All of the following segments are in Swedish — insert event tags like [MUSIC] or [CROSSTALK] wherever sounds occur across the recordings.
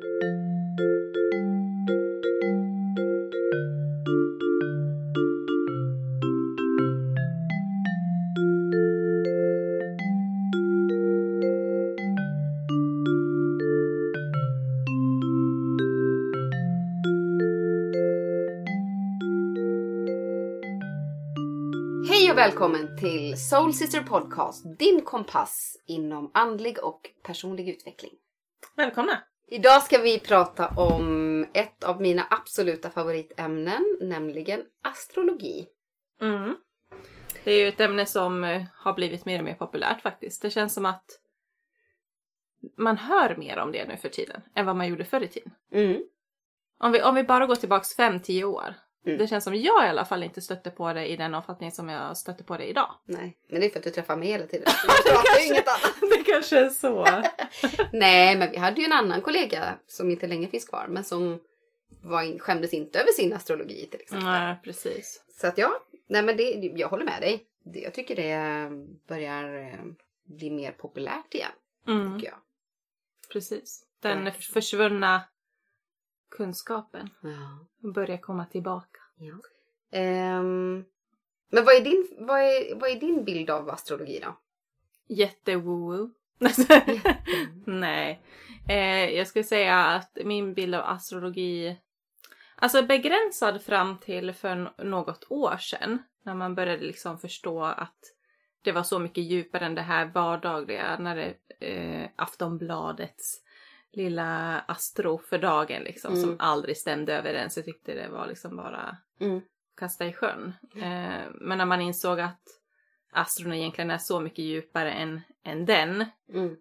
Hej och välkommen till Soul Sister Podcast, din kompass inom andlig och personlig utveckling. Välkomna! Idag ska vi prata om ett av mina absoluta favoritämnen, nämligen astrologi. Mm. Det är ju ett ämne som eh, har blivit mer och mer populärt faktiskt. Det känns som att man hör mer om det nu för tiden än vad man gjorde förr i tiden. Mm. Om vi, om vi bara går tillbaks 5-10 år. Mm. Det känns som jag i alla fall inte stötte på det i den omfattning som jag stötte på det idag. Nej, men det är för att du träffar mig hela tiden. [LAUGHS] Jag pratar ju inget annat. det kanske är så. [LAUGHS] Nej, men vi hade ju en annan kollega som inte längre finns kvar, men som var skämdes inte över sin astrologi till exempel. Nej, precis. Så att ja, nej men det, jag håller med dig. Jag tycker det börjar eh, bli mer populärt igen, Mm, tycker jag. precis. Den försvunna kunskapen Ja. börjar komma tillbaka. Ja. Ehm, men vad är, din, vad, är, vad är din bild av astrologi då? Jättewoo. [LAUGHS] Nej. Eh, jag skulle säga att min bild av astrologi, alltså begränsad fram till för något år sedan, när man började liksom förstå att det var så mycket djupare än det här vardagliga, när det, eh, Aftonbladets lilla astro för dagen liksom, Mm. som aldrig stämde överens. Jag tyckte det var liksom bara Mm. kasta i sjön. Eh, men när man insåg att astron egentligen är så mycket djupare än, än den, Mm.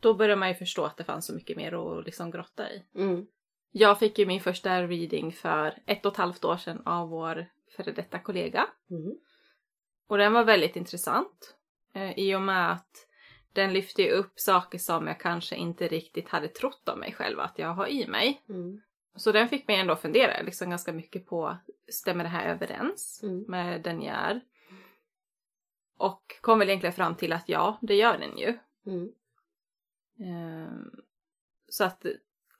då började man ju förstå att det fanns så mycket mer att liksom grotta i. Mm. Jag fick ju min första reading för ett och ett halvt år sedan av vår före detta kollega. Mm. Och den var väldigt intressant. Eh, I och med att den lyfte ju upp saker som jag kanske inte riktigt hade trott om mig själv att jag har i mig. Mm. Så den fick mig ändå fundera liksom ganska mycket på, stämmer det här överens Mm. med den jag är? Och kom väl egentligen fram till att ja, det gör den ju. Mm. Ehm, Så att,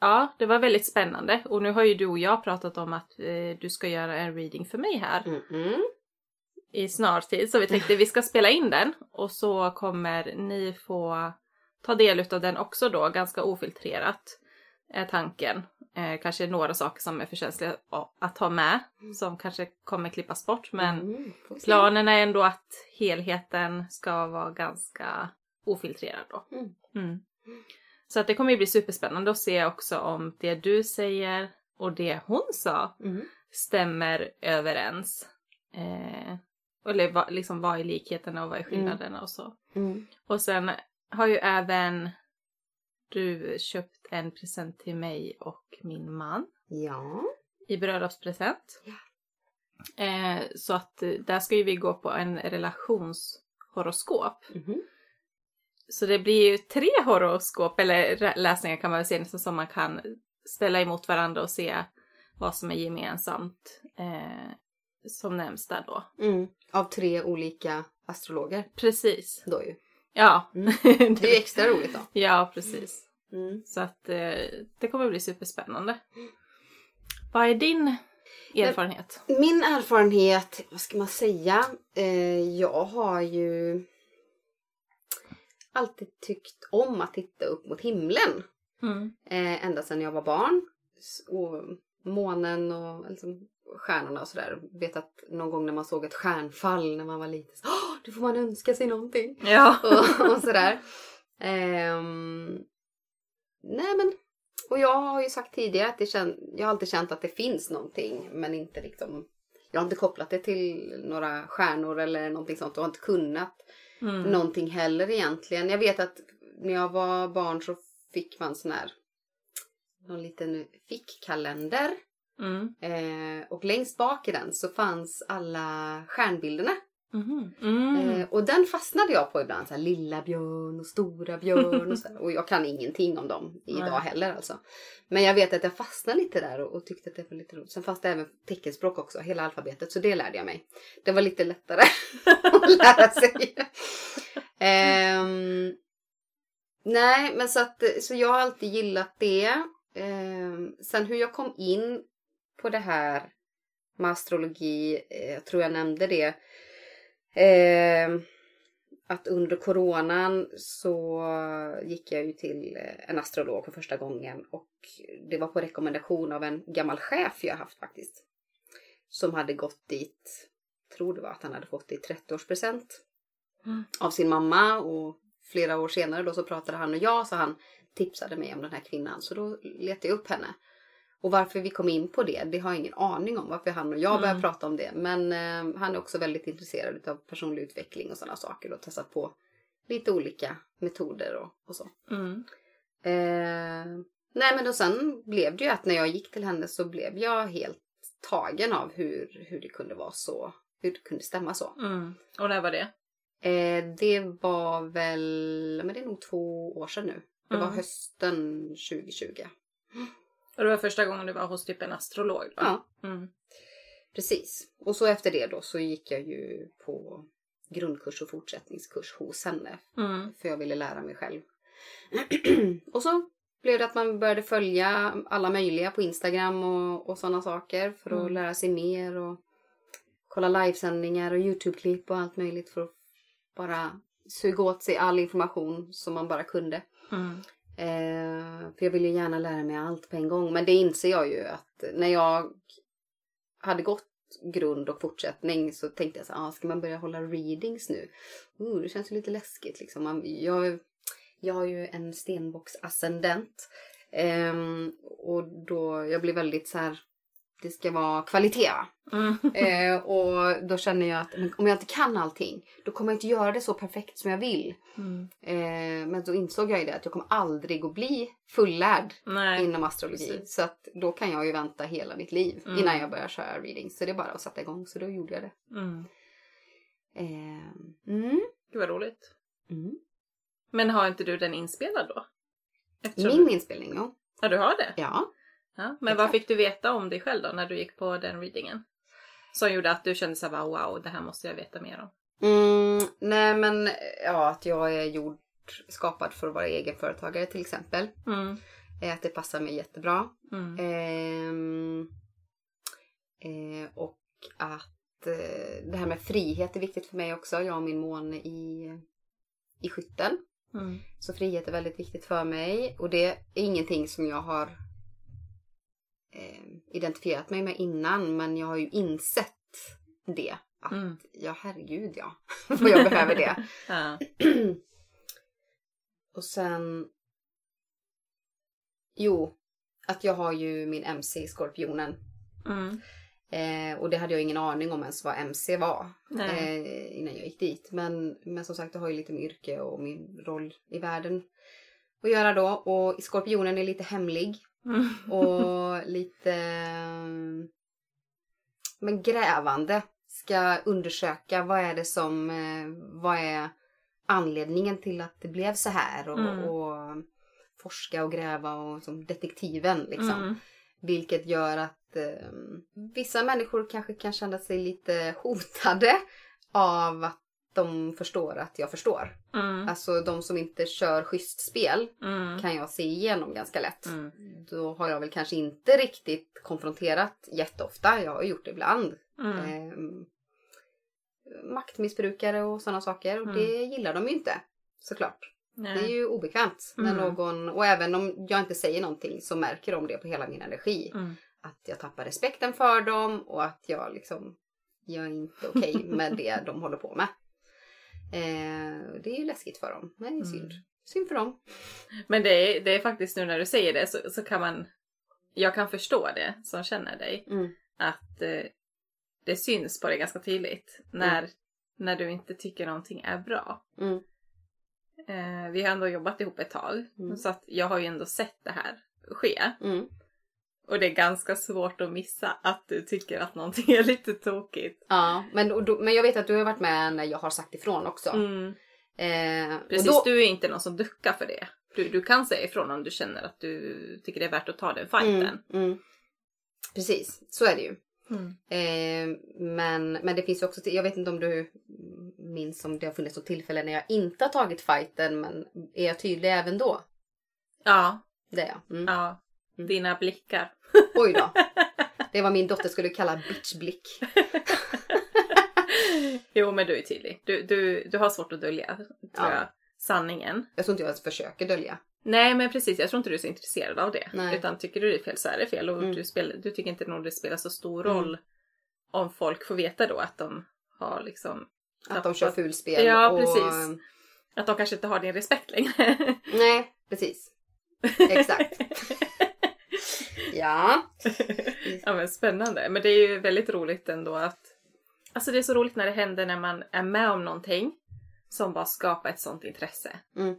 ja, det var väldigt spännande. Och nu har ju du och jag pratat om att eh, du ska göra en reading för mig här Mm. Mm. i snar tid. Så vi tänkte vi ska spela in den och så kommer ni få ta del av den också då, ganska ofiltrerat är tanken. Eh, kanske några saker som är för känsliga att ha med, som kanske kommer klippas bort. Men Mm. Planen är ändå att helheten ska vara ganska ofiltrerad då. Mm. Mm. Så att det kommer ju bli superspännande att se också om det du säger och det hon sa Mm. stämmer överens. Eh, eller va, liksom vad är likheterna och vad är skillnaderna och så. Mm. Och sen har ju även du köpt en present till mig och min man Ja. i bröllopspresent. Ja. Eh, så att eh, där ska ju vi gå på en relationshoroskop. Mhm. Så det blir ju tre horoskop, eller läsningar kan man väl säga, nästan som man kan ställa emot varandra och se vad som är gemensamt eh, som nämns där då. Mm. Av tre olika astrologer Precis. då ju. Ja. Mm. [LAUGHS] Det är ju extra roligt då. ja, precis. Mm. Så att eh, det kommer bli superspännande. Vad är din erfarenhet? Min erfarenhet, vad ska man säga? Eh, jag har ju alltid tyckt om att titta upp mot himlen. Mm. Eh, ända sedan jag var barn. Och månen och liksom, stjärnorna och sådär. Vet att någon gång när man såg ett stjärnfall när man var liten. Så, "Åh, då får man önska sig någonting. Ja. [LAUGHS] och, och sådär. Ehm, nej men, och jag har ju sagt tidigare att det kän, jag har alltid känt att det finns någonting men inte liksom, jag har inte kopplat det till några stjärnor eller någonting sånt och har inte kunnat Mm. någonting heller egentligen. Jag vet att när jag var barn så fick man sån här, någon liten fickkalender Mm. eh, och längst bak i den så fanns alla stjärnbilderna Mhm. Mm. Eh, och den fastnade jag på ibland. Så här, lilla björn och stora björn och så här. [LAUGHS] Och jag kan ingenting om dem idag Nej. heller alltså. Men jag vet att jag fastnade lite där och, och tyckte att det var lite roligt. Sen fanns det även teckenspråk också, hela alfabetet. Så det lärde jag mig. Det var lite lättare [LAUGHS] att lära sig. Ehm, nej, men så att så jag har alltid gillat det. Eh, sen hur jag kom in på det här med astrologi, eh, jag tror jag nämnde det. Eh, att under coronan så gick jag ju till eh, en astrolog för första gången och det var på rekommendation av en gammal chef jag haft faktiskt. Som hade gått dit, tror det var att han hade fått i 30-årspresent Mm. av sin mamma och flera år senare då så pratade han och jag så han tipsade mig om den här kvinnan så då letade jag upp henne. Och varför vi kom in på det, det har jag ingen aning om varför han och jag började Mm. prata om det. Men eh, han är också väldigt intresserad av personlig utveckling och sådana saker och testat på lite olika metoder och, och så. Mm. Eh, nej men och sen blev det ju att när jag gick till henne så blev jag helt tagen av hur, hur det kunde vara så, hur det kunde stämma så. Mm. Och när var det? Eh, det var väl, men det är nog två år sedan nu. Det var Mm. hösten 2020. Och det var första gången du var hos typ en astrolog? Va? Ja, Mm. precis. Och så efter det då så gick jag ju på grundkurs och fortsättningskurs hos henne. Mm. För jag ville lära mig själv. [CLEARS THROAT] och så blev det att man började följa alla möjliga på Instagram och, och sådana saker för att Mm. lära sig mer och kolla livesändningar och Youtube-klipp och allt möjligt för att bara suga åt sig all information som man bara kunde. Mm. Eh, för jag vill ju gärna lära mig allt på en gång. Men det inser jag ju att när jag hade gått grund och fortsättning så tänkte jag så här, ah, ska man börja hålla readings nu? Uh, det känns ju lite läskigt liksom. Man, jag, jag har ju en stenbocksascendent. Ehm, och då, jag blir väldigt så här, det ska vara kvalitet va? Mm. [LAUGHS] Eh, och då känner jag att om jag inte kan allting, då kommer jag inte göra det så perfekt som jag vill. Mm. Eh, men då insåg jag ju det att jag kommer aldrig att bli fullärd Nej. inom astrologi. precis. Så att då kan jag ju vänta hela mitt liv Mm. innan jag börjar köra reading. Så det är bara att sätta igång. Så då gjorde jag det. Mm. Eh, mm, Gud vad roligt. mm. Men har inte du den inspelad då? Eftersom Min du... inspelning, ja. Ja, du har det? ja. Ja. Men vad fick du veta om dig själv då när du gick på den readingen? Som gjorde att du kände såhär wow, det här måste jag veta mer om. Mm, nej men ja, att jag är gjord, skapad för att vara egenföretagare till exempel. Mm. Att det passar mig jättebra. Mm. Ehm, eh, och att eh, det här med frihet är viktigt för mig också. Jag och min måne i, i skytten. Mm. Så frihet är väldigt viktigt för mig. Och det är ingenting som jag har eh, identifierat mig med innan. Men jag har ju insett det. Att Mm. ja, herregud ja. [LAUGHS] Vad jag behöver det. [LAUGHS] Ja. [CLEARS THROAT] Och sen... Jo, att jag har ju min MC i Skorpionen. Mm. Eh, och det hade jag ingen aning om ens vad MC var eh, innan jag gick dit. Men, men som sagt, det har ju lite med yrke och min roll i världen att göra då. Och Skorpionen är lite hemlig. Och lite men grävande. Ska undersöka vad är det som, eh, vad är anledningen till att det blev så här och, Mm. och forska och gräva och som detektiven liksom. Mm. Vilket gör att eh, vissa människor kanske kan känna sig lite hotade av att de förstår att jag förstår. Mm. Alltså de som inte kör schysst spel Mm. kan jag se igenom ganska lätt. Mm. Då har jag väl kanske inte riktigt konfronterat jätteofta. Jag har gjort det ibland. Ehm, maktmissbrukare och sådana saker. Och Mm. det gillar de ju inte. Såklart. Det är Nej. ju obekvämt när Mm. någon, och även om jag inte säger någonting så märker de det på hela min energi. Att jag tappar respekten för dem och att jag liksom, jag är inte okej [LAUGHS] med det de håller på med. Eh, det är ju läskigt för dem, men det är synd. Mm. Synd för dem. Men det är, det är faktiskt nu när du säger det så, så kan man... Jag kan förstå det som känner dig. Mm. Att eh, det syns på dig ganska tydligt när, när du inte tycker någonting är bra. Mm. Eh, vi har ändå jobbat ihop ett tag. Mm. Så att jag har ju ändå sett det här ske. Och det är ganska svårt att missa att du tycker att någonting är lite tokigt. Ja, men, då, men jag vet att du har varit med när jag har sagt ifrån också. Mm. Eh, Precis, då, du är inte någon som duckar för det. Du, du kan säga ifrån om du känner att du tycker det är värt att ta den fighten. Mm, mm. Precis, så är det ju. Mm. Eh, men, men det finns ju också, jag vet inte om du minns om det har funnits något tillfälle när jag inte har tagit fighten men är jag tydlig även då? Ja, Det är jag. Mm. ja. Mm. Dina blickar. Oj då. [LAUGHS] Det är vad min dotter skulle kalla bitchblick. [LAUGHS] jo men du är tydlig. Du, du, du har svårt att dölja, tror Ja. jag, sanningen. Jag tror inte jag ens försöker dölja. Nej men precis, jag tror inte du är så intresserad av det. Nej. Utan tycker du det är fel så är det fel. Och Mm. du, spelar, du tycker inte nog det spelar så stor Mm. roll om folk får veta då att de har liksom... Att de kör fulspel. Ja, och, precis. Att de kanske inte har din respekt längre. Nej, precis. [LAUGHS] Exakt. Ja. [LAUGHS] ja men spännande. Men det är ju väldigt roligt ändå att... Alltså det är så roligt när det händer när man är med om någonting som bara skapar ett sånt intresse. Mm.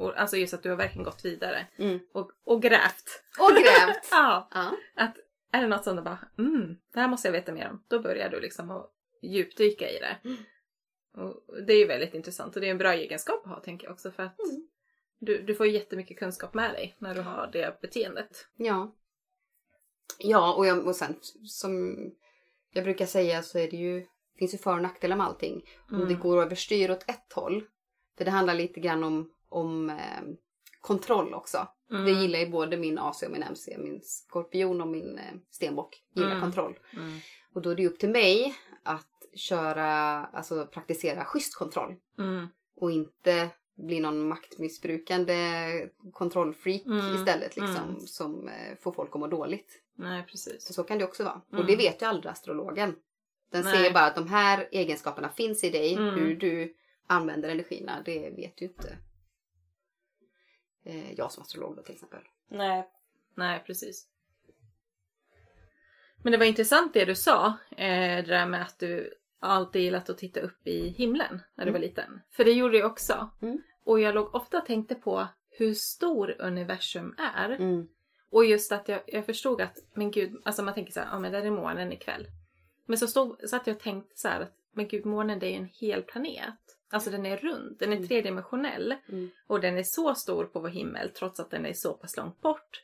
Och, alltså just att du har verkligen gått vidare Mm. och, och grävt. Och grävt. [LAUGHS] Ja, Ja. att är det något som du bara mm, det här måste jag veta mer om. Då börjar du liksom att djupdyka i det. Mm. Och det är ju väldigt intressant och det är en bra egenskap att ha tänker jag också för att Mm. du, du får jättemycket kunskap med dig när du har det beteendet. Ja. Ja, och, jag, och sen som jag brukar säga så är det ju, finns ju för och nackdelar med allting. Om Mm. det går överstyr åt ett håll, för det handlar lite grann om, om eh, kontroll också. Mm. Det gillar ju både min AC och min MC, min skorpion och min eh, stenbock gillar Mm. kontroll. Mm. Och då är det upp till mig att köra, alltså praktisera schysst kontroll. Mm. Och inte bli någon maktmissbrukande kontrollfreak Mm, istället liksom. mm. Som eh, får folk att må dåligt. Nej precis. så kan det också vara. Mm. Och det vet ju aldrig astrologen. Den Nej. säger bara att de här egenskaperna finns i dig. Mm. Hur du använder energierna, det vet ju inte eh, jag som astrolog då till exempel. Nej. Nej precis. Men det var intressant det du sa. Eh, det där med att du alltid gillat att titta upp i himlen när du var liten. För det gjorde jag också. Mm. Och jag låg ofta och tänkte på hur stor universum är. Mm. Och just att jag, jag förstod att, men gud, alltså man tänker så här, ja men där är månen ikväll. Men så stod, satt jag och tänkte så här, att, men gud månen det är ju en hel planet. Alltså den är rund, den är Mm. tredimensionell. Mm. Och den är så stor på vår himmel trots att den är så pass långt bort.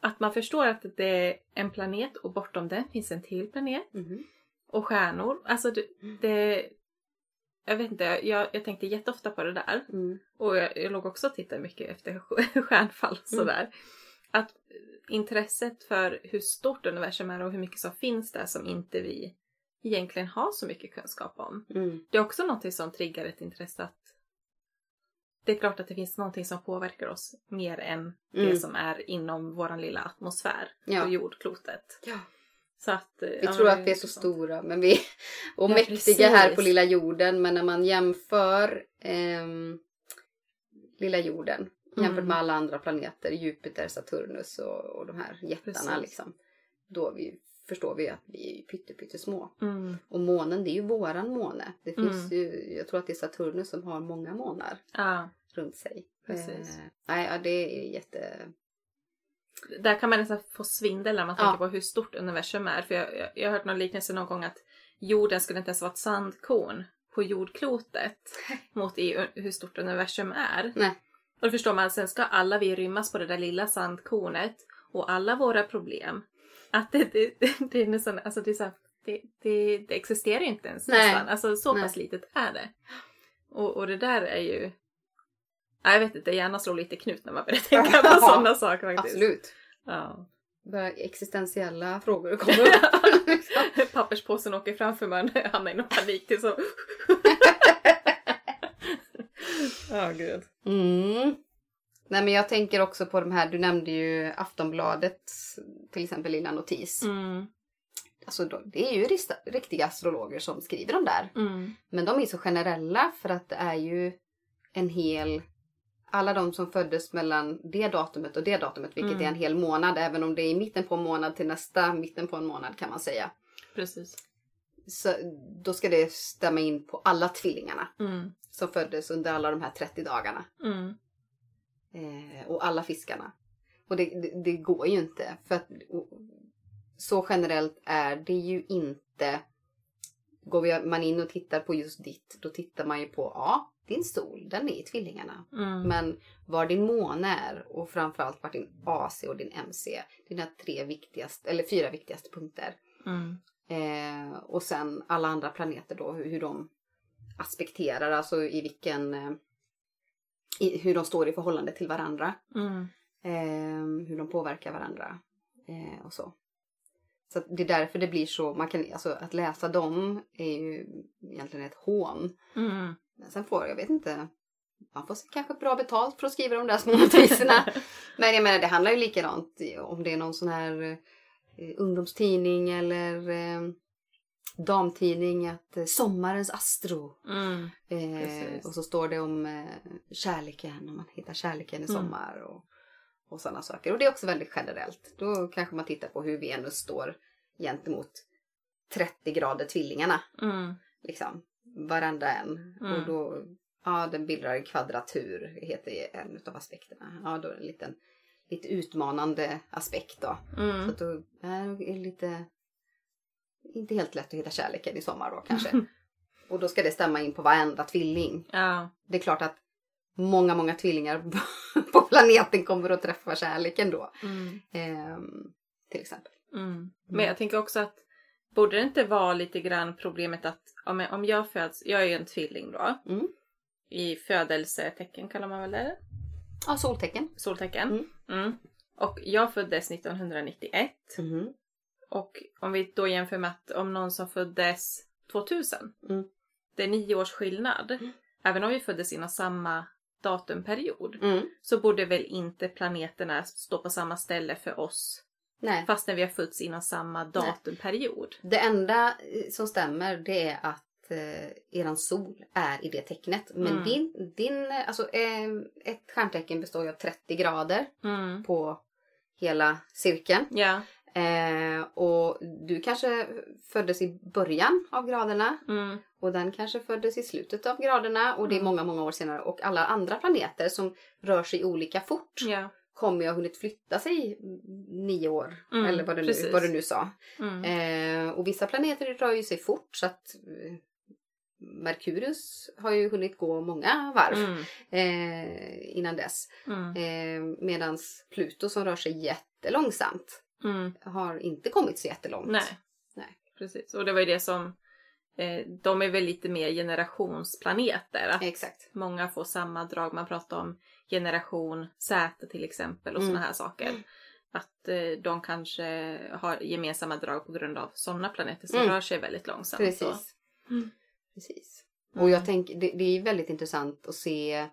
Att man förstår att det är en planet och bortom den finns en till planet. Mhm. Och stjärnor. Alltså det... Mm. det jag vet inte, jag, jag tänkte jätteofta på det där. Mm. Och jag, jag låg också och tittade mycket efter st- [LAUGHS] stjärnfall sådär. Intresset för hur stort universum är och hur mycket som finns där som inte vi egentligen har så mycket kunskap om. Mm. Det är också någonting som triggar ett intresse att det är klart att det finns någonting som påverkar oss mer än det Mm. som är inom våran lilla atmosfär Ja. på jordklotet. Ja. Så att, eh, Vi ja, tror det att vi är så intressant. stora men vi, [LAUGHS] och Ja, mäktiga precis. här på lilla jorden. Men när man jämför ehm, lilla jorden jämfört Mm. med alla andra planeter, Jupiter, Saturnus och, och de här jättarna liksom. Då vi, förstår vi att vi är pytte, pyttesmå. Mm. Och månen det är ju våran måne. Det finns Mm. ju, jag tror att det är Saturnus som har många månar Ja, runt sig. Precis. Eh, nej, ja, det är jätte... där kan man nästan få svindel när man Ja. tänker på hur stort universum är. För jag, jag, jag har hört någon liknelse någon gång att jorden skulle inte ens vara ett sandkorn på jordklotet mot i u- hur stort universum är. Nej. Och då förstår man, sen ska alla vi rymmas på det där lilla sandkornet och alla våra problem. Att det, det, [LAUGHS] det är nästan, alltså det är så här, det, det, det existerar inte ens Nej. nästan. Alltså så Nej. pass litet är det. Och, och det där är ju... Jag vet inte, hjärnan slår lite knut när man börjar [LAUGHS] tänka på sådana saker faktiskt. Absolut. Ja. Bara existentiella frågor kommer upp. [LAUGHS] Papperspåsen åker framför man hamnar i någon panik till så... Ja, gud. Mm. Nej men jag tänker också på de här, du nämnde ju Aftonbladet till exempel Lilla Notis. Mm. Alltså det är ju riktiga astrologer som skriver de där. Mm. Men de är så generella för att det är ju en hel... Alla de som föddes mellan det datumet och det datumet, vilket Mm. är en hel månad, även om det är i mitten på en månad till nästa mitten på en månad kan man säga. Precis. Så då ska det stämma in på alla tvillingarna Mm. Som föddes under alla de här 30 dagarna. Mm. Eh, och alla fiskarna. Och det, det, det går ju inte. För att och, så generellt är det ju inte. Går man in och tittar på just ditt, då tittar man ju på, ja, din sol, den är i tvillingarna. Mm. Men var din måne är och framförallt var din AC och din MC, dina tre viktigaste, eller fyra viktigaste punkter. Mm. Eh, och sen alla andra planeter då, hur, hur de aspekterar, alltså i vilken... Eh, i, hur de står i förhållande till varandra. Mm. Eh, hur de påverkar varandra. Eh, och så. Så det är därför det blir så, man kan, alltså att läsa dem är ju egentligen ett hån. Mm. Men sen får, jag vet inte, man får kanske bra betalt för att skriva de där små [LAUGHS] notiserna. Men jag menar det handlar ju likadant om det är någon sån här eh, ungdomstidning eller eh, damtidning att eh, sommarens astro. Mm. Eh, och så står det om eh, kärleken, om man hittar kärleken i Mm. sommar och, och sådana saker. Och det är också väldigt generellt. Då kanske man tittar på hur Venus står gentemot 30 grader tvillingarna. Mm. Liksom, varandra en. Mm. Och då, ja den bildar en kvadratur, heter en av aspekterna. Ja då är det en liten, lite utmanande aspekt då. Så Mm. att då är det lite, inte helt lätt att hitta kärleken i sommar då kanske. [LAUGHS] och då ska det stämma in på varenda tvilling. Ja. Det är klart att många, många tvillingar [LAUGHS] på planeten kommer att träffa kärleken då. Mm. Ehm, till exempel. Mm. Men jag tänker också att borde det inte vara lite grann problemet att om jag, om jag föds, jag är ju en tvilling då. Mm. I födelsetecken kallar man väl det? Ja, soltecken. Soltecken. Mm. Mm. Och jag föddes 1991. Och om vi då jämför med att om någon som föddes 2000. Mm. Det är nio års skillnad. Mm. Även om vi föddes inom samma datumperiod. Mm. Så borde väl inte planeterna stå på samma ställe för oss. Nej. Fast när vi har fötts inom samma datumperiod. Det enda eh, som stämmer det är att eh, eran sol är i det tecknet. Men Mm. din, din, alltså eh, ett stjärntecken består ju av 30 grader Mm. på hela cirkeln. Ja. Eh, du kanske föddes i början av graderna Mm. och den kanske föddes i slutet av graderna och det är Mm. många, många år senare. Och alla andra planeter som rör sig olika fort Ja. kommer ju ha hunnit flytta sig nio år. Mm, eller vad du, nu, vad du nu sa. Mm. Eh, och vissa planeter rör ju sig fort så att eh, Merkurius har ju hunnit gå många varv Mm. eh, innan dess. Mm. Eh, Medan Pluto som rör sig jättelångsamt Mm. har inte kommit så jättelångt. Nej. Nej. Precis. Och det var ju det som... Eh, de är väl lite mer generationsplaneter. Att Exakt. många får samma drag. Man pratar om generation Z till exempel och Mm. såna här saker. Att eh, de kanske har gemensamma drag på grund av sådana planeter som Mm. rör sig väldigt långsamt. Precis. Mm. Precis. Och jag tänker, det, det är väldigt intressant att se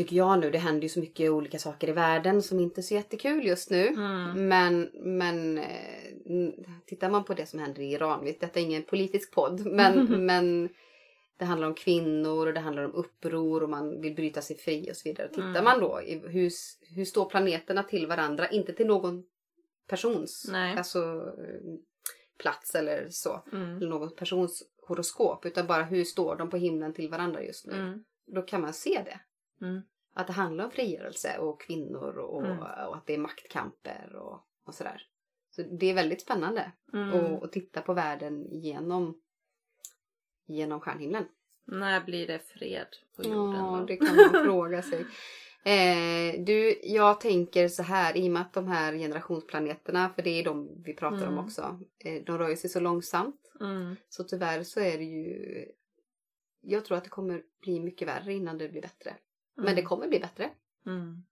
Tycker jag nu, det händer ju så mycket olika saker i världen som inte är så jättekul just nu. Mm. Men, men eh, tittar man på det som händer i Iran, vet, detta är ingen politisk podd, [LAUGHS] men, [LAUGHS] men det handlar om kvinnor och det handlar om uppror och man vill bryta sig fri och så vidare. Tittar Mm. man då i hur, hur står planeterna till varandra, inte till någon persons Nej. alltså, eh, plats eller så, Mm. eller någon persons horoskop, utan bara hur står de på himlen till varandra just nu. Mm. Då kan man se det. Mm. Att det handlar om frigörelse och kvinnor och, Mm. och att det är maktkamper och, och sådär. Så det är väldigt spännande Mm. att, titta på världen genom, genom stjärnhimlen. När blir det fred på jorden? Ja, då? det kan man [LAUGHS] fråga sig. Eh, du, jag tänker så här, i och med att de här generationsplaneterna, för det är de vi pratar om Mm. också, eh, de rör sig så långsamt. Mm. Så tyvärr så är det ju, jag tror att det kommer bli mycket värre innan det blir bättre. Men det kommer bli bättre. Mm.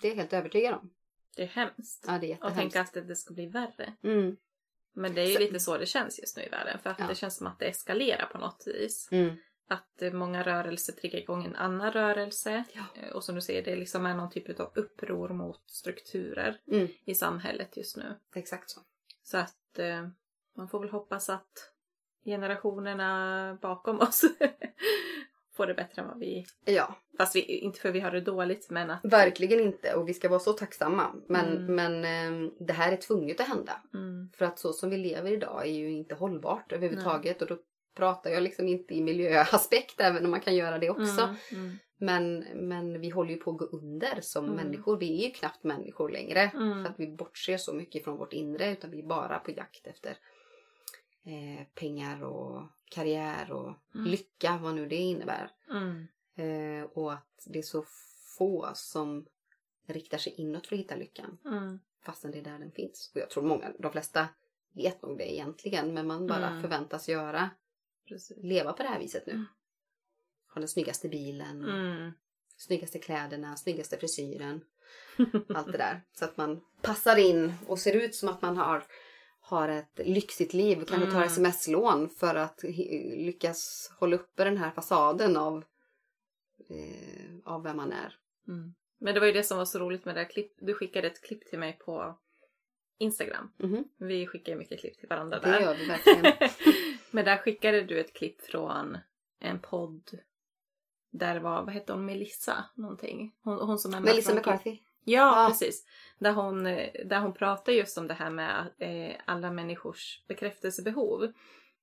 Det är jag helt övertygad om. Det är hemskt. Ja, det är Och jättehemskt. tänka att det, det ska bli värre. Mm. Men det är ju Så- lite så det känns just nu i världen. För att Ja. det känns som att det eskalerar på något vis. Mm. Att eh, många rörelser triggar igång en annan rörelse. Ja. Eh, Och som du säger, det liksom är någon typ av uppror mot strukturer Mm. i samhället just nu. Exakt så. Så att eh, man får väl hoppas att generationerna bakom oss [LAUGHS] får det bättre än vad vi... Ja, Fast vi, inte för vi har det dåligt, men att... verkligen inte. Och vi ska vara så tacksamma. Men, Mm. men eh, det här är tvunget att hända. Mm, För att så som vi lever idag är ju inte hållbart överhuvudtaget. Och då pratar jag liksom inte i miljöaspekt, även om man kan göra det också. mm, mm, Men, men vi håller ju på att gå under som Mm. människor. Vi är ju knappt människor längre. Mm. För att vi bortser så mycket från vårt inre. Utan vi är bara på jakt efter eh, pengar och karriär och Mm. lycka, vad nu det innebär. mm, Eh, och att det är så få som riktar sig inåt för att hitta lyckan. mm, Fastän det är där den finns. Och jag tror många, de flesta vet nog det egentligen. Men man bara Mm. förväntas göra, precis. leva på det här viset nu. Mm. Ha den snyggaste bilen, Mm, snyggaste kläderna, snyggaste frisyren. [LAUGHS] allt det där. Så att man passar in och ser ut som att man har, har ett lyxigt liv. Tar Mm. sms-lån för att lyckas hålla uppe den här fasaden av, eh, av vem man är. Mm. Men det var ju det som var så roligt med det här klipp. Du skickade ett klipp till mig på Instagram. Mhm. Vi skickar ju mycket klipp till varandra Det där. gör vi verkligen. [LAUGHS] Men där skickade du ett klipp från en podd där var, vad hette hon, Melissa någonting? Hon, hon som är Melissa McCarthy. Ja, Ja. precis. Där hon, eh, där hon pratar just om det här med eh, alla människors bekräftelsebehov.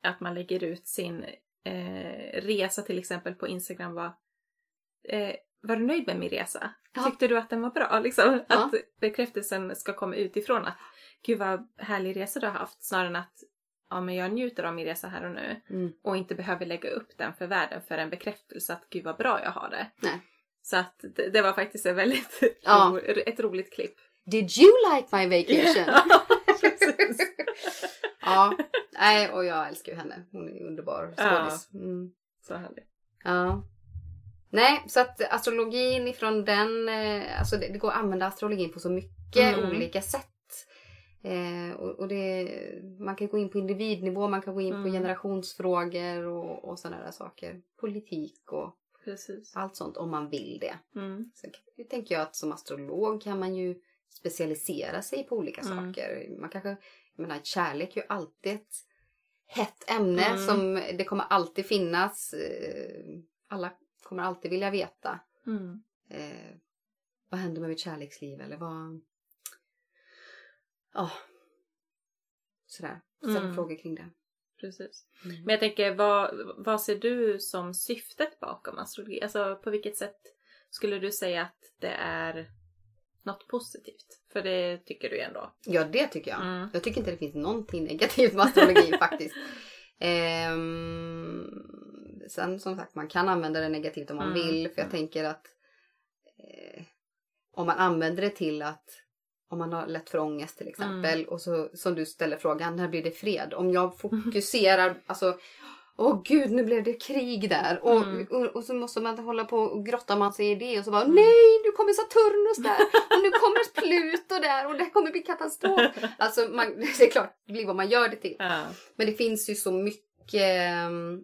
Att man lägger ut sin eh, resa till exempel på Instagram. Var, eh, var du nöjd med min resa? Ja. Tyckte du att den var bra? [LAUGHS] Liksom, Ja. Att bekräftelsen ska komma utifrån att gud vad härlig resa du har haft. Snarare än att ja, men jag njuter av min resa här och nu. Mm. Och inte behöver lägga upp den för världen för en bekräftelse att gud vad bra jag har det. Nej. Så att det, det var faktiskt ett väldigt [LAUGHS] Ja. ro, ett roligt klipp. Did you like my vacation? Ja, [LAUGHS] precis. [LAUGHS] ja, nej och jag älskar ju henne. Hon är underbar Ja. skådis. Mm. Så härligt. Ja. Nej, så att astrologin ifrån den, eh, alltså det, det går att använda astrologin på så mycket Mm. olika sätt. Eh, och, och det, man kan gå in på individnivå, man kan gå in på Mm. generationsfrågor och, och sådana där saker. Politik och Precis. allt sånt om man vill det. Mm. Sen tänker jag att som astrolog kan man ju specialisera sig på olika Mm. saker. Man kanske, jag menar kärlek är ju alltid ett hett ämne Mm. som det kommer alltid finnas. eh, Alla kommer alltid vilja veta. Mm. Eh, vad händer med mitt kärleksliv eller vad... Ja. Sådär. Ställa Mm. frågor kring det. Precis. Mm. Men jag tänker, vad, vad ser du som syftet bakom astrologi? Alltså på vilket sätt skulle du säga att det är något positivt? För det tycker du ändå. Ja, det tycker jag. Mm. Jag tycker inte det finns någonting negativt med astrologi [LAUGHS] faktiskt. Ehm, sen som sagt, man kan använda det negativt om man Mm. vill. För jag tänker att eh, om man använder det till att om man har lätt för ångest till exempel Mm. och så som du ställer frågan, när blir det fred? Om jag [LAUGHS] fokuserar, alltså Åh gud, nu blev det krig där. Och, Mm. och, och så måste man hålla på och grotta man sig i det. Och så bara, Mm. nej, nu kommer Saturnus där. Och nu kommer Pluto där. Och det kommer bli katastrof. Alltså, man, [LAUGHS] det är klart, det blir vad man gör det till. Ja. Men det finns ju så mycket, mm,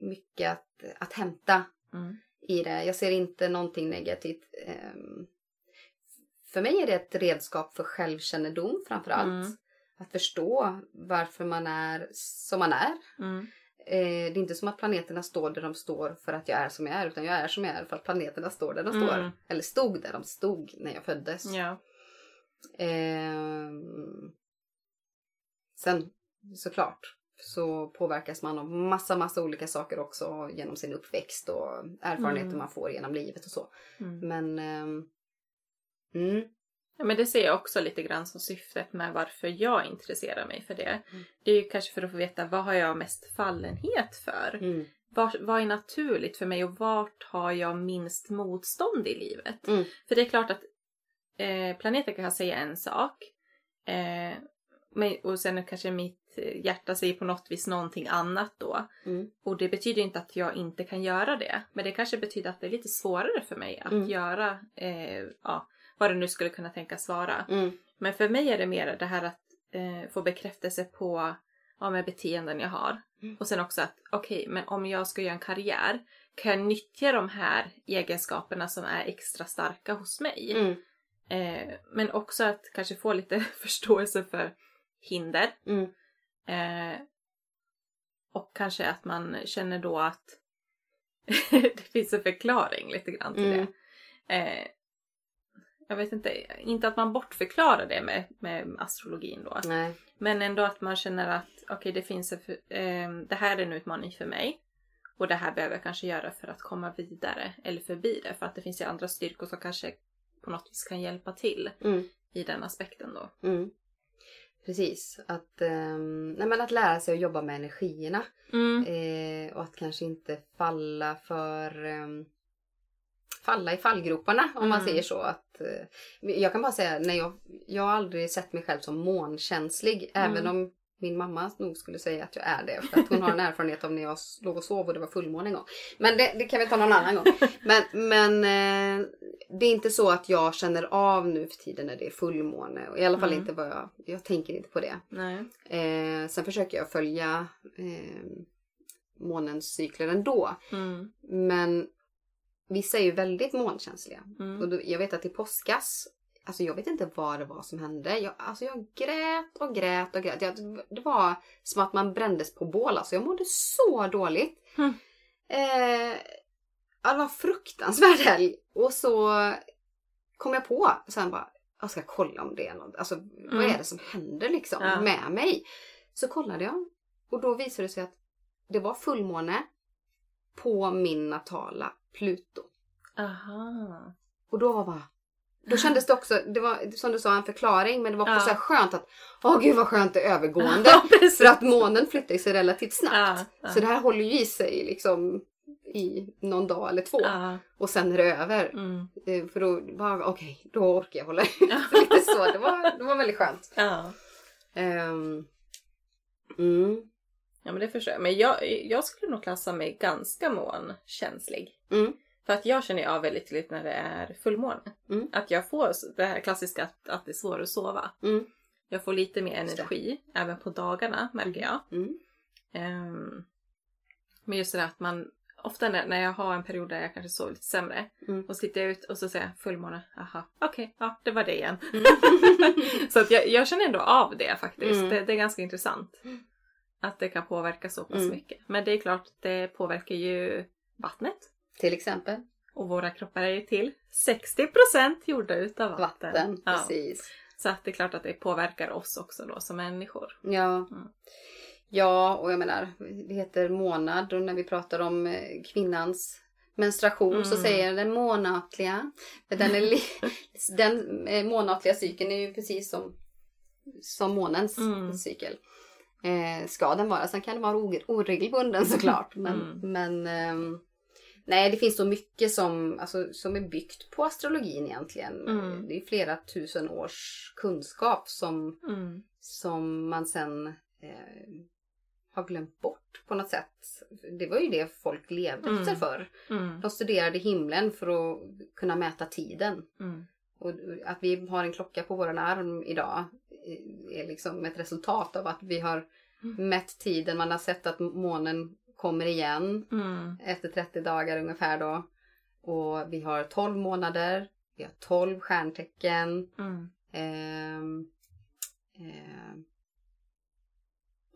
mycket att, att hämta Mm. i det. Jag ser inte någonting negativt. Ehm, För mig är det ett redskap för självkännedom framför allt. Mm. Att förstå varför man är som man är. Mm. Eh, det är inte som att planeterna står där de står för att jag är som jag är. Utan jag är som jag är för att planeterna står där de Mm. står. Eller stod där de stod när jag föddes. Ja. Ehm, sen såklart så påverkas man av massa, massa olika saker också genom sin uppväxt och erfarenheter Mm. man får genom livet och så. Mm. Men ehm, mm, Ja, men det ser jag också lite grann som syftet med varför jag intresserar mig för det. Mm. Det är ju kanske för att få veta vad har jag mest fallenhet för? mm, Vad, vad är naturligt för mig och vart har jag minst motstånd i livet? Mm. För det är klart att eh, planeten kan säga en sak eh, och sen kanske mitt hjärta säger på något vis någonting annat då. mm, Och det betyder inte att jag inte kan göra det. Men det kanske betyder att det är lite svårare för mig att Mm. göra eh, ja, vad det nu skulle kunna tänkas vara. mm, Men för mig är det mer det här att eh, få bekräftelse på ja, med beteenden jag har. Mm. Och sen också att okej, men om jag ska göra en karriär kan jag nyttja de här egenskaperna som är extra starka hos mig. mm, Eh, men också att kanske få lite [LAUGHS] förståelse för hinder. mm, Eh, och kanske att man känner då att [LAUGHS] det finns en förklaring lite grann till Mm. det. Eh, jag vet inte, inte att man bortförklarar det med, med astrologin då. nej, Men ändå att man känner att okej, det finns en, eh, det här är en utmaning för mig. Och det här behöver jag kanske göra för att komma vidare eller förbi det. För att det finns ju andra styrkor som kanske på något vis kan hjälpa till mm, i den aspekten då. mm. Precis, att, ehm, nej, men att lära sig att jobba med energierna. Mm. Eh, och att kanske inte falla för ehm, falla i fallgroparna om man Mm. säger så. Att, eh, jag kan bara säga, nej, jag, jag har aldrig sett mig själv som månkänslig. Även Mm. om min mamma nog skulle säga att jag är det. För att hon har en erfarenhet av när jag låg och sov och det var fullmåne en gång. Men det, det kan vi ta någon annan gång. [LAUGHS] Men, men eh, det är inte så att jag känner av nu för tiden när det är fullmåne. I alla fall Mm. inte vad jag, jag tänker inte på det. Eh, sen försöker jag följa eh, månens cykler ändå. Mm. Men vissa är ju väldigt månkänsliga. Mm. Och då, jag vet att i påskas, alltså jag vet inte vad det var som hände. Jag, alltså jag grät och grät och grät. Jag, det var som att man brändes på bål. Alltså jag mådde så dåligt. Mm. Eh, ja, det var fruktansvärd helg. Och så kom jag på sen bara, jag ska kolla om det är något. Alltså vad Mm. är det som händer liksom Ja. med mig? Så kollade jag. Och då visade det sig att det var fullmåne på min natala Pluto. Aha. Och då var bara... Då kändes det också, det var som du sa en förklaring men det var också Ja. så här skönt att åh gud vad skönt det är övergående. [LAUGHS] Ja. För att månen flyttar sig relativt snabbt. Ja, ja. Så det här håller ju i sig liksom i någon dag eller två. Och sen är det över. Mm. Eh, För då bara okej, då orkar jag hålla ut. [LAUGHS] [LAUGHS] Lite så. Det var, det var väldigt skönt. Ehm, mm, ja, men det förstår jag. Men jag, jag skulle nog klassa mig ganska månkänslig. mm, För att jag känner av väldigt tydligt när det är fullmåne. Mm. Att jag får det här klassiska att, att det är svårt att sova. mm, Jag får lite mer energi, även på dagarna märker jag. mm, Ehm, men just det där att man, ofta när, när jag har en period där jag kanske sover lite sämre mm. och så tittar jag ut och så säger jag fullmåne, aha, okej, ja det var det igen. Mm. [LAUGHS] så att jag, jag känner ändå av det faktiskt. Mm. Det, det är ganska intressant. Att det kan påverka så pass Mm. mycket. Men det är klart, det påverkar ju vattnet. Till exempel Och våra kroppar är ju till 60% gjorda utav vatten. vatten. Ja. Precis. Så att det är klart att det påverkar oss också då som människor. Ja. Mm. Ja, och jag menar, det heter månad och när vi pratar om eh, kvinnans menstruation så Mm. säger jag den månatliga. Den, är [LAUGHS] den eh, månatliga cykeln är ju precis som, som månens Mm. cykel. Eh, ska den vara. Sen kan den vara ore- oregelbunden [LAUGHS] såklart. Men, Mm. men ehm, nej, det finns så mycket som, alltså, som är byggt på astrologin egentligen. Mm. Det är flera tusen års kunskap som Mm. som man sen eh, har glömt bort på något sätt. Det var ju det folk levde Mm. efter förr. Mm. De studerade himlen för att kunna mäta tiden. Mm. Och att vi har en klocka på våran arm idag eh, är liksom ett resultat av att vi har Mm. mätt tiden. Man har sett att månen kommer igen Mm. efter 30 dagar ungefär då. Och vi har 12 månader. Vi har 12 stjärntecken. Mm. Ehm, ehm,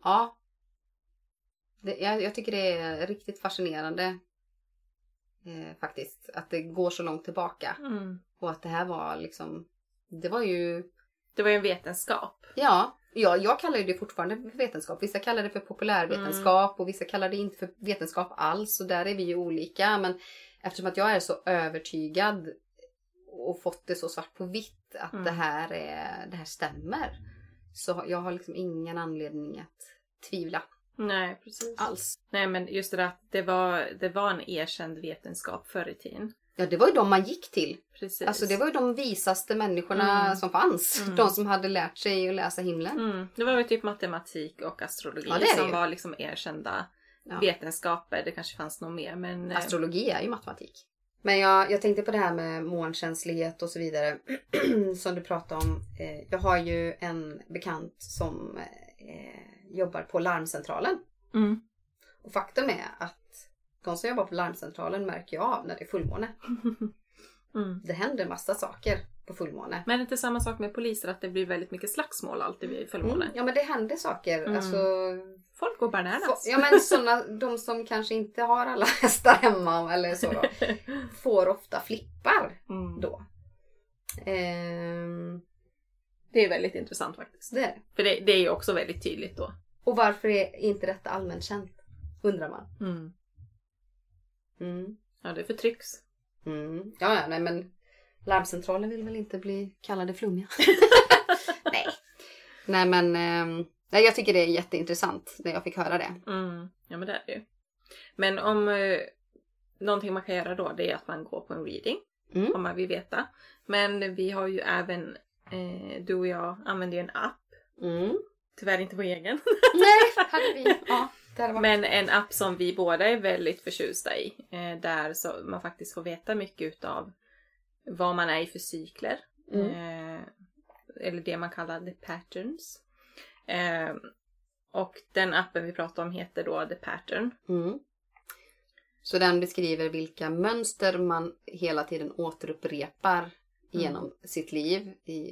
ja. Det, jag, jag tycker det är riktigt fascinerande. Eh, faktiskt. Att det går så långt tillbaka. Mm. Och att det här var liksom. Det var ju. Det var ju en vetenskap. Ja. Ja, jag kallar det fortfarande för vetenskap. Vissa kallar det för populärvetenskap och vissa kallar det inte för vetenskap alls. Och där är vi ju olika. Men eftersom att jag är så övertygad och fått det så svart på vitt att Mm. det, här är, det här stämmer. Så jag har liksom ingen anledning att tvivla Nej, precis. alls. Nej, men just det där att det var, det var en erkänd vetenskap förr i tiden. Ja, det var ju de man gick till. Precis. Alltså det var ju de visaste människorna Mm. som fanns. Mm. De som hade lärt sig att läsa himlen. Mm. Det var väl typ matematik och astrologi Ja, som ju. var liksom erkända Ja. vetenskaper. Det kanske fanns något mer men... eh, Astrologi är ju matematik. Men jag, jag tänkte på det här med månkänslighet och så vidare. [CLEARS THROAT] som du pratade om. Eh, jag har ju en bekant som eh, jobbar på larmcentralen. Mm. Och faktum är att de som jobbar på larmcentralen märker jag av när det är fullmåne. [LAUGHS] Mm. Det händer massa saker på fullmåne. Men är det inte samma sak med poliser att det blir väldigt mycket slagsmål alltid vid fullmåne? Mm, ja men det händer saker. Mm. Alltså, Folk går bananas. ja men sådana, de som kanske inte har alla [LAUGHS] hästar hemma eller så då, [LAUGHS] får ofta flippar Mm. då. Ehm, Det är väldigt intressant faktiskt. det är. För det, det är ju också väldigt tydligt då. Och varför är inte detta allmänt känt? Undrar man. Mm. Mm. Ja, det förtrycks. Mm. Ja, ja, nej men larmcentralen vill väl inte bli kallade flummiga? [LAUGHS] nej. Nej men ehm, nej, jag tycker det är jätteintressant när jag fick höra det. Mm. Ja, men det är det ju. Men om eh, någonting man kan göra då, det är att man går på en reading. Mm. Om man vill veta. Men vi har ju även, eh, du och jag använder ju en app Mm. tyvärr inte vår egen. Nej, hade vi. [LAUGHS] Ja, varit. Men en app som vi båda är väldigt förtjusta i. Eh, där så man faktiskt får veta mycket utav vad man är i för cykler. Mm. Eh, eller det man kallar the patterns. Eh, och den appen vi pratar om heter då The Pattern. Mm. Så den beskriver vilka mönster man hela tiden återupprepar genom sitt liv i,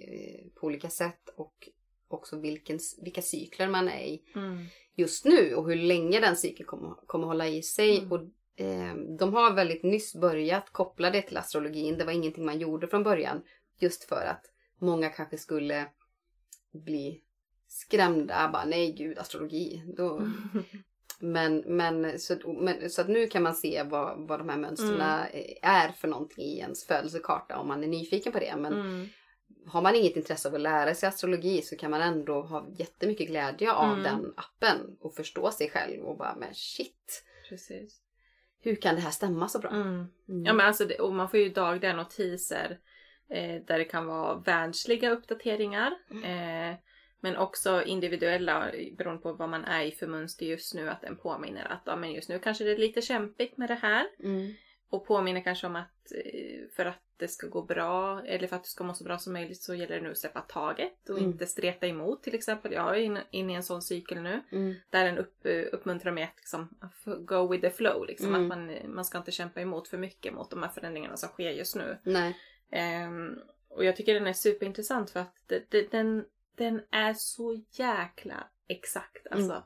på olika sätt och också vilken, vilka cykler man är i just nu och hur länge den cykeln kommer, kommer hålla i sig. Mm. Och, eh, de har väldigt nyss börjat koppla det till astrologin. Det var ingenting man gjorde från början just för att många kanske skulle bli skrämda. Bara, Nej gud, astrologi. Då, [LAUGHS] men, men, så, men, så att nu kan man se vad, vad de här mönstren är för någonting i ens födelsekarta om man är nyfiken på det. Men Mm. Har man inget intresse av att lära sig astrologi så kan man ändå ha jättemycket glädje av Mm. den appen och förstå sig själv och bara men shit, Precis. hur kan det här stämma så bra? Mm. Mm. Ja men alltså det, och man får ju dagliga notiser eh, där det kan vara världsliga uppdateringar. Eh, men också individuella beroende på vad man är i för mönster just nu. Att den påminner att ja, men just nu kanske det är lite kämpigt med det här. Mm. Och påminner kanske om att eh, för att det ska gå bra eller för att du ska må så bra som möjligt så gäller det nu att släppa taget och Mm. inte streta emot till exempel. Jag är inne in i en sån cykel nu Mm. där den upp, eh, uppmuntrar mig att liksom, go with the flow. Liksom, Mm. att man, man ska inte kämpa emot för mycket mot de här förändringarna som sker just nu. Nej. Ehm, och jag tycker den är superintressant för att det, det, den, den är så jäkla exakt. Alltså, Mm.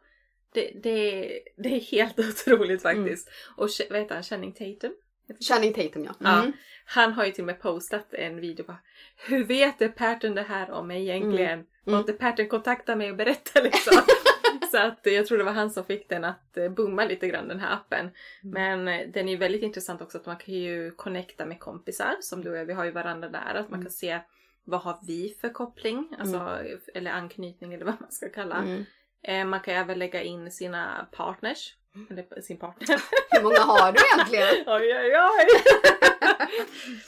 det, det, det är helt [LAUGHS] otroligt faktiskt. Och Ch- vad heter han? Channing Tatum? Channing Tatum ja. Ja. Mm. Han har ju till och med postat en video bara Hur vet The Pattern det här om mig egentligen? Mm. Och The Pattern kontaktar mig och berättar liksom. [LAUGHS] Så att jag tror det var han som fick den att eh, booma lite grann den här appen. Men eh, den är ju väldigt intressant också att man kan ju connecta med kompisar som du och jag, vi har ju varandra där. Att man kan se vad har vi för koppling? Alltså, eller anknytning eller vad man ska kalla. Mm. Eh, man kan även lägga in sina partners. Eller sin partner. [LAUGHS] Hur många har du egentligen? [LAUGHS] Oj, oj, oj!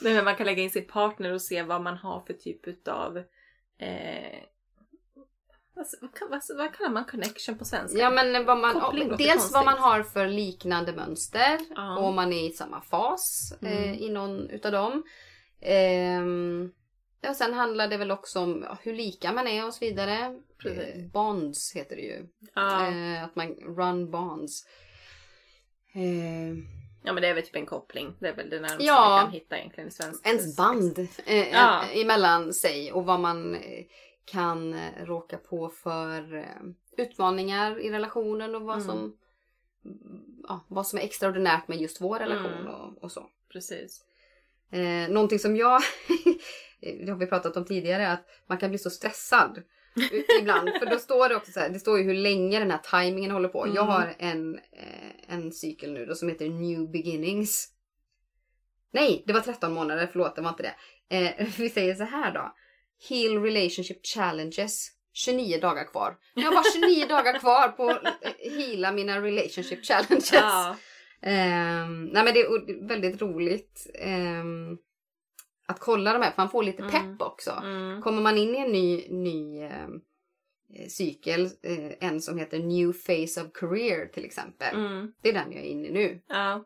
[LAUGHS] Nej, men man kan lägga in sin partner och se vad man har för typ utav eh, vad, vad, kan- vad, vad kallar man connection på svenska? Ja men vad man, Koppling dels vad man har för liknande mönster Ja. och om man är i samma fas eh, Mm. i någon utav dem. Ehm, och sen handlar det väl också om hur lika man är och så vidare. Precis. Eh, bonds heter det ju. ja. Eh, att man run bonds. Eh, ja men det är väl typ en koppling. Det är väl det närmaste Ja. man kan hitta egentligen i svensk ens band eh, Ja. emellan sig och vad man eh, kan eh, råka på för eh, utmaningar i relationen och vad Mm. som ja, vad som är extraordinärt med just vår relation Mm. och, och så. Precis. Eh, någonting som jag, [LAUGHS] det har vi pratat om tidigare, att man kan bli så stressad ibland. [LAUGHS] För då står det också så här, det står ju hur länge den här tajmingen håller på. Jag Mm. har en, eh, en cykel nu då som heter New Beginnings. Nej, det var 13 månader, förlåt det var inte det. Eh, [LAUGHS] vi säger så här då. Heal Relationship Challenges. 29 dagar kvar. Jag har bara 29 [LAUGHS] dagar kvar på att eh, heala mina relationship challenges. Ja. Ehm, nej men det är väldigt roligt ehm, att kolla de här för man får lite Mm. pepp också. Mm. Kommer man in i en ny, ny eh, cykel, eh, en som heter New Phase of Career till exempel. Mm. Det är den jag är inne i nu. Ja.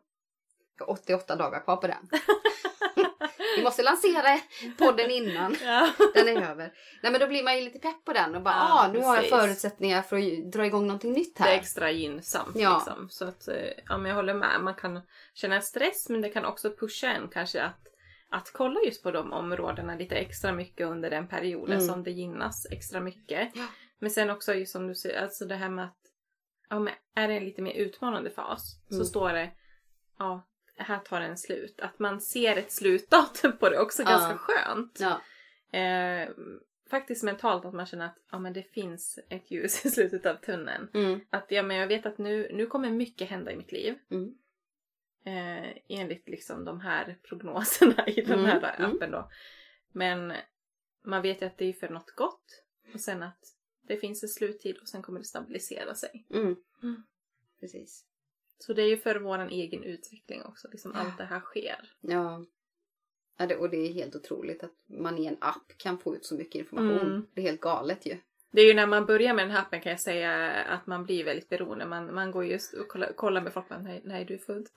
Jag har 88 dagar kvar på den. [LAUGHS] Vi måste lansera podden innan ja. den är över. Nej men då blir man ju lite pepp på den och bara Ja, ah, nu har jag precis. förutsättningar för att dra igång någonting nytt Det är här. extra gynnsamt. Ja. Liksom. Så att, eh, ja, men jag håller med. Man kan känna stress men det kan också pusha en kanske att, att kolla just på de områdena lite extra mycket under den perioden Mm. som det gynnas extra mycket. Ja. Men sen också just som du säger, alltså det här med att ja, men är det en lite mer utmanande fas Mm. så står det ja, här tar den slut. Att man ser ett slutdatum på det också Ja. ganska skönt. Ja. Eh, faktiskt mentalt att man känner att ja, men det finns ett ljus i [LAUGHS] slutet av tunneln. Mm. Att ja, men jag vet att nu, nu kommer mycket hända i mitt liv. Mm. Eh, enligt liksom de här prognoserna [LAUGHS] i den Mm, här mm. appen då. Men man vet ju att det är för något gott. Och sen att det finns en sluttid och sen kommer det stabilisera sig. Mm. Mm. Precis. Så det är ju för vår egen utveckling också. Liksom Ja. allt det här sker. Ja. ja det, och det är helt otroligt att man i en app kan få ut så mycket information. Mm. Det är helt galet ju. Det är ju när man börjar med den här appen kan jag säga att man blir väldigt beroende. Man, man går just och kollar, kollar med folk. Man, nej, nej, du är född. [LAUGHS]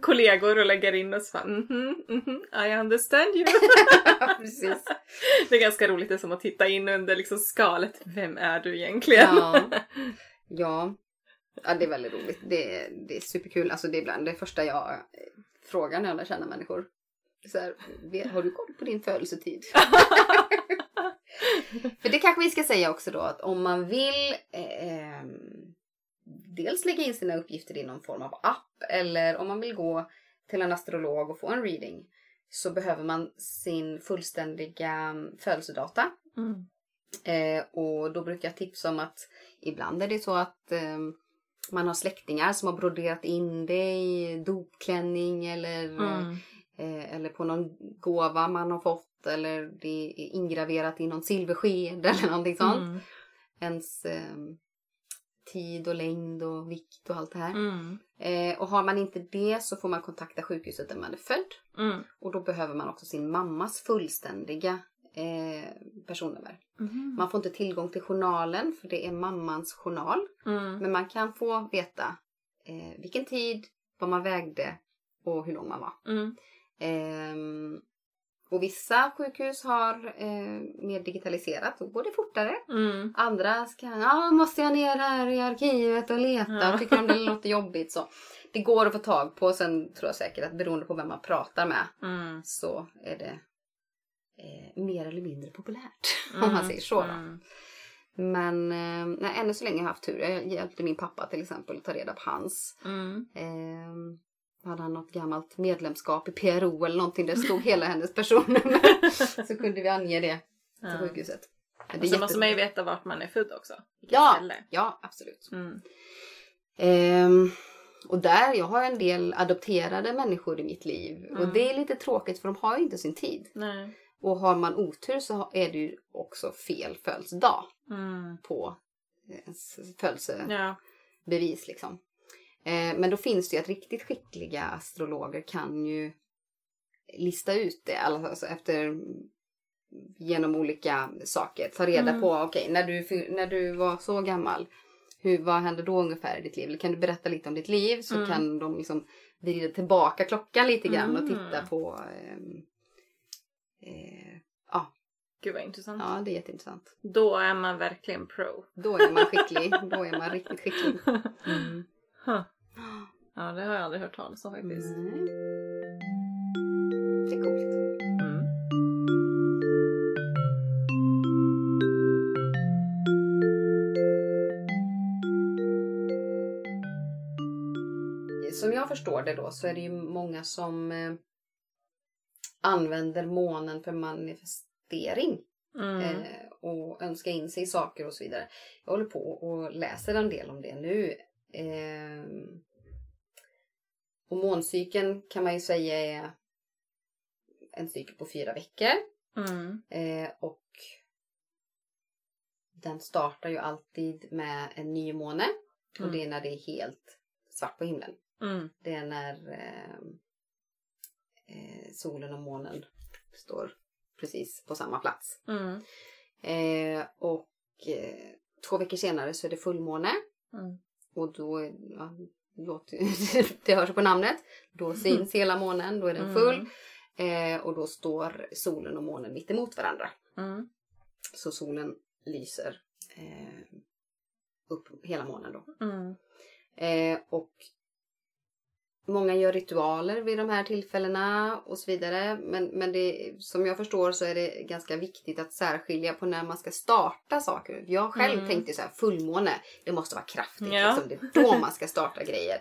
Kollegor och lägger in och så bara, mhm, mhm, I understand you. [LAUGHS] Precis. Det är ganska roligt, det är som att titta in under liksom skalet. Vem är du egentligen? Ja. [LAUGHS] ja. Ja, det är väldigt roligt. Det, är- det är superkul. Alltså det är ibland det första jag eh, frågar när jag lär känna människor. Så här, "Vet- har du koll på din födelsetid? För det kanske vi ska säga också då att om man vill eh, ehm, dels lägga in sina uppgifter i någon form av app eller om man vill gå till en astrolog och få en reading så behöver man sin fullständiga födelsedata. Mm. Eh, och då brukar jag tipsa om att ibland är det så att eh, man har släktingar som har broderat in det i dopklänning eller, Mm. eh, eller på någon gåva man har fått eller det är ingraverat i någon silversked [LAUGHS] eller någonting sånt. Mm. Ens eh, tid och längd och vikt och allt det här. Mm. Eh, och har man inte det så får man kontakta sjukhuset där man är född. Mm. Och då behöver man också sin mammas fullständiga eh, personnummer. Mhm. Man får inte tillgång till journalen för det är mammans journal. Mm. Men man kan få veta eh, vilken tid, vad man vägde och hur lång man var. Mm. Och vissa sjukhus har eh, mer digitaliserat och går det fortare. Mm. Andra ska, ja måste jag ner här i arkivet och leta Ja. och tycker om det låter jobbigt så. Det går att få tag på. Sen tror jag säkert att beroende på vem man pratar med Mm. så är det eh, mer eller mindre populärt. [LAUGHS] Om man säger så då. Mm. Men eh, nej, ännu så länge har jag haft tur. Jag hjälpte min pappa till exempel att ta reda på hans. Mm. Eh, hade han något gammalt medlemskap i PRO eller någonting där det stod hela hennes personnummer. [LAUGHS] så kunde vi ange det till Ja. sjukhuset. Men Och så måste man ju veta vart man är född också. Ja. ställe. Ja, absolut. Mm. Ehm, och där, jag har en del adopterade människor i mitt liv. Och Mm. det är lite tråkigt för de har ju inte sin tid. Nej. Och har man otur så är det ju också fel födelsedag Mm. på ens födelsebevis Ja. liksom. Eh, men då finns det ju att riktigt skickliga astrologer kan ju lista ut det alltså efter genom olika saker. Ta reda Mm. på, okej, när, du, när du var så gammal, hur, vad hände då ungefär i ditt liv? Eller kan du berätta lite om ditt liv? Så Mm. kan de liksom vrida tillbaka klockan lite grann och Mm. titta på ehm, eh, ja, Gud vad intressant. ja, det är jätteintressant. Då är man verkligen pro. Då är man skicklig. då är man riktigt skicklig. [LAUGHS] Mm. Huh. Ja, det har jag aldrig hört talas om faktiskt. Nej. Det är coolt. Mm. Som jag förstår det då så är det ju många som eh, använder månen för manifestering. Mm. Eh, och önska in sig saker och så vidare. Jag håller på och läser en del om det nu. Eh, och måncykeln kan man ju säga är en cykel på fyra veckor. Mm. Eh, och den startar ju alltid med en nymåne. Och Mm. det är när det är helt svart på himlen. Mm. Det är när eh, eh, solen och månen står precis på samma plats. Mm. Eh, och eh, två veckor senare så är det fullmåne. Mm. Och då, ja, låter, [LAUGHS] det hörs på namnet, då syns hela månen, då är den full. Eh, och då står solen och månen mitt emot varandra. Mm. Så solen lyser eh, upp hela månen då. Mm. Eh, och många gör ritualer vid de här tillfällena och så vidare. Men, men det, som jag förstår så är det ganska viktigt att särskilja på när man ska starta saker. Jag själv Mm. tänkte så här, fullmåne, det måste vara kraftigt. Ja. Liksom, det är då man ska starta grejer.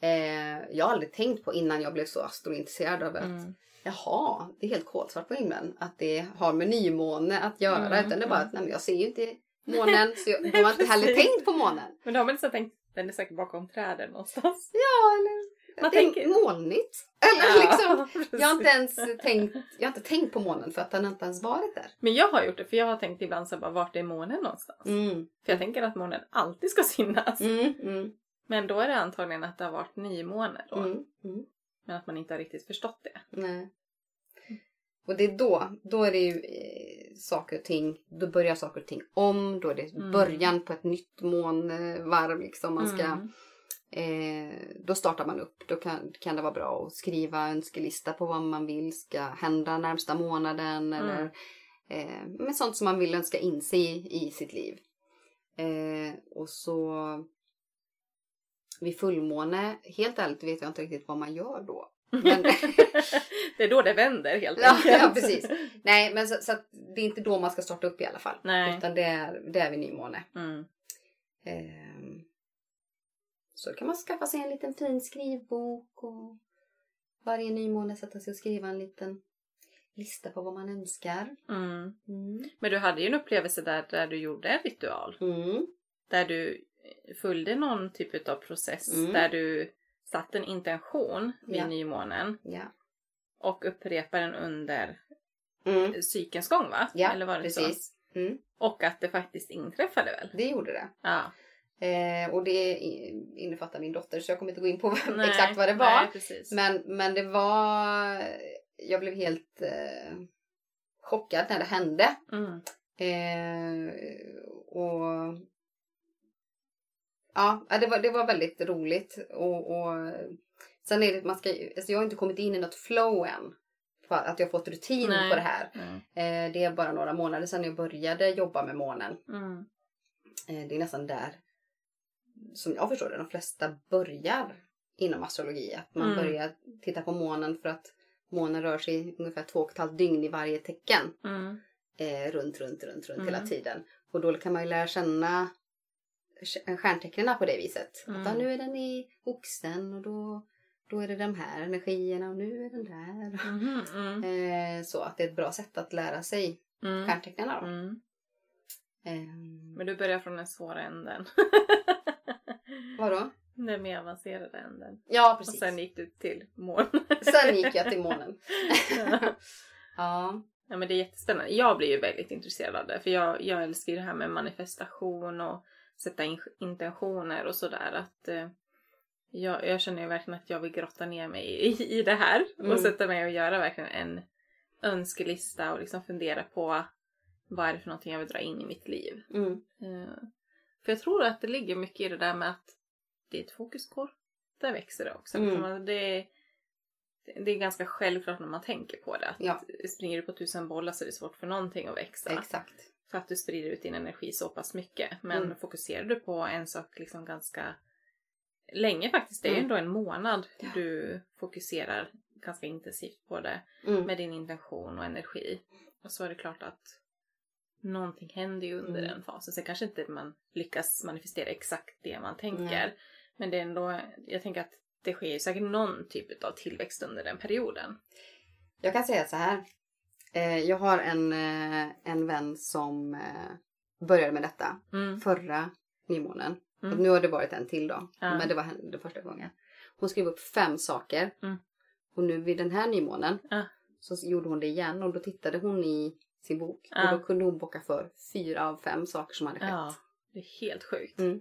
Eh, jag har aldrig tänkt på innan jag blev så astrointresserad av att Mm. jaha, det är helt kolsvart på himlen. Att det har med nymåne att göra. Mm, Utan det är bara mm. att nej, men jag ser ju inte månen så jag, [LAUGHS] de har inte heller tänkt på månen. Men då har inte så tänkt, den är säkert bakom träden någonstans. Ja, eller Man det är tänker- molnigt. Eller liksom, [LAUGHS] jag har inte ens tänkt, jag har inte tänkt på månen för att den inte ens varit där. Men jag har gjort det för jag har tänkt ibland så bara, vart är månen någonstans? Mm, För jag tänker att månen alltid ska synas. mm, mm, Men då är det antagligen att det har varit nymåne då. mm, mm. Men att man inte har riktigt förstått det. Nej. Och det är då, då är det ju eh, saker och ting, då börjar saker och ting om. Då är det Mm. början på ett nytt månvarv liksom. Man ska. Eh, då startar man upp. Då kan, kan det vara bra att skriva önskelista på vad man vill ska hända närmsta månaden. Mm. Eller eh, med sånt som man vill önska in sig i, i sitt liv. Eh, och så vid fullmåne, helt ärligt vet jag inte riktigt vad man gör då. Men, [LAUGHS] det är då det vänder helt Ja, enkelt. ja, precis. nej, men så, så det är inte då man ska starta upp i alla fall. Nej. Utan det är, det är vid nymåne. Mm. Så kan man skaffa sig en liten fin skrivbok och varje nymåne sätta sig och skriva en liten lista på vad man önskar. Mm. Mm. Men du hade ju en upplevelse där, där du gjorde en ritual. Mm. Där du följde någon typ av process. Mm. Där du satte en intention vid Ja. nymånen. Ja. Och upprepar den under Mm. cykelns gång va? Ja, Eller var det så? precis. Mm. Och att det faktiskt inträffade väl? Det gjorde det. Ja. Eh, och det innefattar min dotter så jag kommer inte gå in på [LAUGHS] Nej, exakt vad det var. Nej. Men, men det var... Jag blev helt eh, chockad när det hände. Mm. Eh, och... Ja, det var, det var väldigt roligt. Och, och sen är det man ska... Alltså jag har inte kommit in i något flow än. För att jag har fått rutin Nej. på det här. Mm. Eh, det är bara några månader sedan jag började jobba med månen. Mm. Eh, det är nästan där som jag förstår det, de flesta börjar inom astrologi. Att man Mm. börjar titta på månen för att månen rör sig ungefär två och ett halvt dygn i varje tecken. Mm. Eh, runt, runt, runt, runt Mm. hela tiden. Och då kan man ju lära känna st- stjärntecknen på det viset. Mm. Att ja, nu är den i oxen och då, då är det de här energierna och nu är den där. [LAUGHS] Mhm, mm. Eh, så att det är ett bra sätt att lära sig Mm. stjärntecknen. Mm. Eh, Men du börjar från den svåra änden. [LAUGHS] vadå? Den mer avancerade änden. Ja, Och precis. sen gick du till mån. Sen gick jag till månen. [LAUGHS] ja. Ja. ja men det är jättespännande. Jag blir ju väldigt intresserad av det. För jag, jag älskar ju det här med manifestation och sätta in intentioner och sådär. Att eh, jag, jag känner ju verkligen att jag vill grotta ner mig i, i det här. Mm. Och sätta mig och göra verkligen en önskelista och liksom fundera på vad är det för någonting jag vill dra in i mitt liv. Mm. Eh, För jag tror att det ligger mycket i det där med att det är ett fokuskorg. Där växer det också. Mm. För man- Det, är, det är ganska självklart när man tänker på det. Att Ja. Springer du på tusen bollar så är det svårt för någonting att växa. Exakt. För att du sprider ut din energi så pass mycket. Men Mm. fokuserar du på en sak liksom ganska länge faktiskt. Det är ju Mm. ändå en månad Ja. du fokuserar ganska intensivt på det. Mm. Med din intention och energi. Och så är det klart att någonting händer ju under Mm. den fasen. Sen kanske inte man lyckas manifestera exakt det man tänker. Nej. Men det är ändå, jag tänker att det sker ju säkert någon typ av tillväxt under den perioden. Jag kan säga så här. Eh, jag har en, eh, en vän som eh, började med detta Mm. förra nymånen. Mm. Och nu har det varit en till då. Ja. Men det var det första gången. Hon skrev upp fem saker. Mm. Och nu vid den här nymånen Ja. så gjorde hon det igen och då tittade hon i sin bok. Ja. Och då kunde hon bocka för fyra av fem saker som hade skett. Ja, det är helt sjukt. Mm.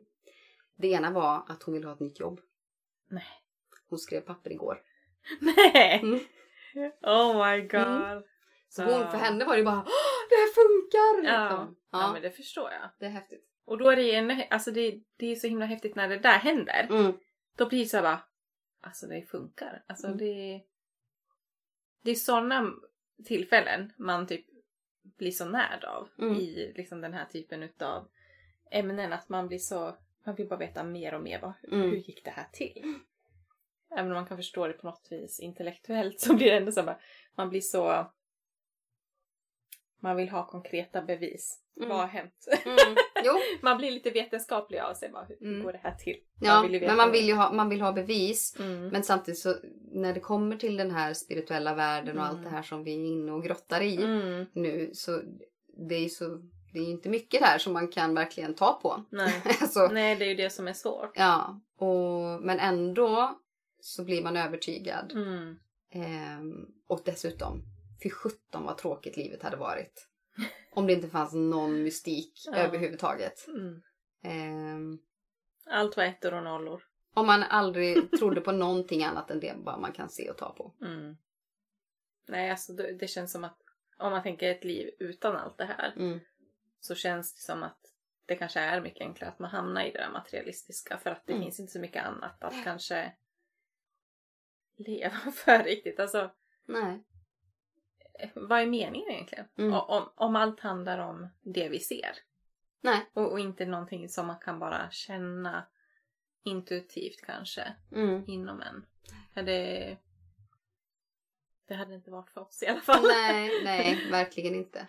Det ena var att hon ville ha ett nytt jobb. Nej. Hon skrev papper igår. Nej! Mm. Oh my god. Så hon, för henne var det bara "Åh, det här funkar! Ja. Liksom. ja, ja. men det förstår jag. det är häftigt. Och då är det ju alltså det, det är så himla häftigt när det där händer. Mm. Då blir det så här bara, alltså det funkar. Alltså Mm. det, det är sådana tillfällen man typ blir så närd av Mm. i liksom den här typen utav ämnen. Att man blir så, man vill bara veta mer och mer. Vad, Mm. Hur gick det här till? Även om man kan förstå det på något vis intellektuellt [LAUGHS] så blir det ändå så bara- man blir så man vill ha konkreta bevis. Mm. Vad har hänt? Mm. Jo, [LAUGHS] Man blir lite vetenskaplig av sig. Bara, hur Mm. går det här till? ja, vill men man vill ju ha, man vill ha bevis. Mm. Men samtidigt så när det kommer till den här spirituella världen och allt Mm. det här som vi är inne och grottar i Mm. nu så det är ju så det är inte mycket där som man kan verkligen ta på. Nej. [LAUGHS] alltså, Nej, det är ju det som är svårt. ja, och, men ändå så blir man övertygad. Mm. Ehm, och dessutom, för 17 vad tråkigt livet hade varit. [LAUGHS] Om det inte fanns någon mystik Ja. överhuvudtaget. Mm. Ehm, Allt var ettor och nollor. om man aldrig trodde på någonting annat än det bara man kan se och ta på. Mm. Nej, alltså det, det känns som att om man tänker ett liv utan allt det här Mm. så känns det som att det kanske är mycket enklare att man hamnar i det där materialistiska för att det Mm. finns inte så mycket annat att kanske leva [LAUGHS] för riktigt. Alltså, Nej. Eh, vad är meningen egentligen? Mm. Om, om allt handlar om det vi ser Nej. och, och inte någonting som man kan bara känna intuitivt kanske Mm. inom en. Det... Det hade inte varit för oss i alla fall. Nej, nej, verkligen inte.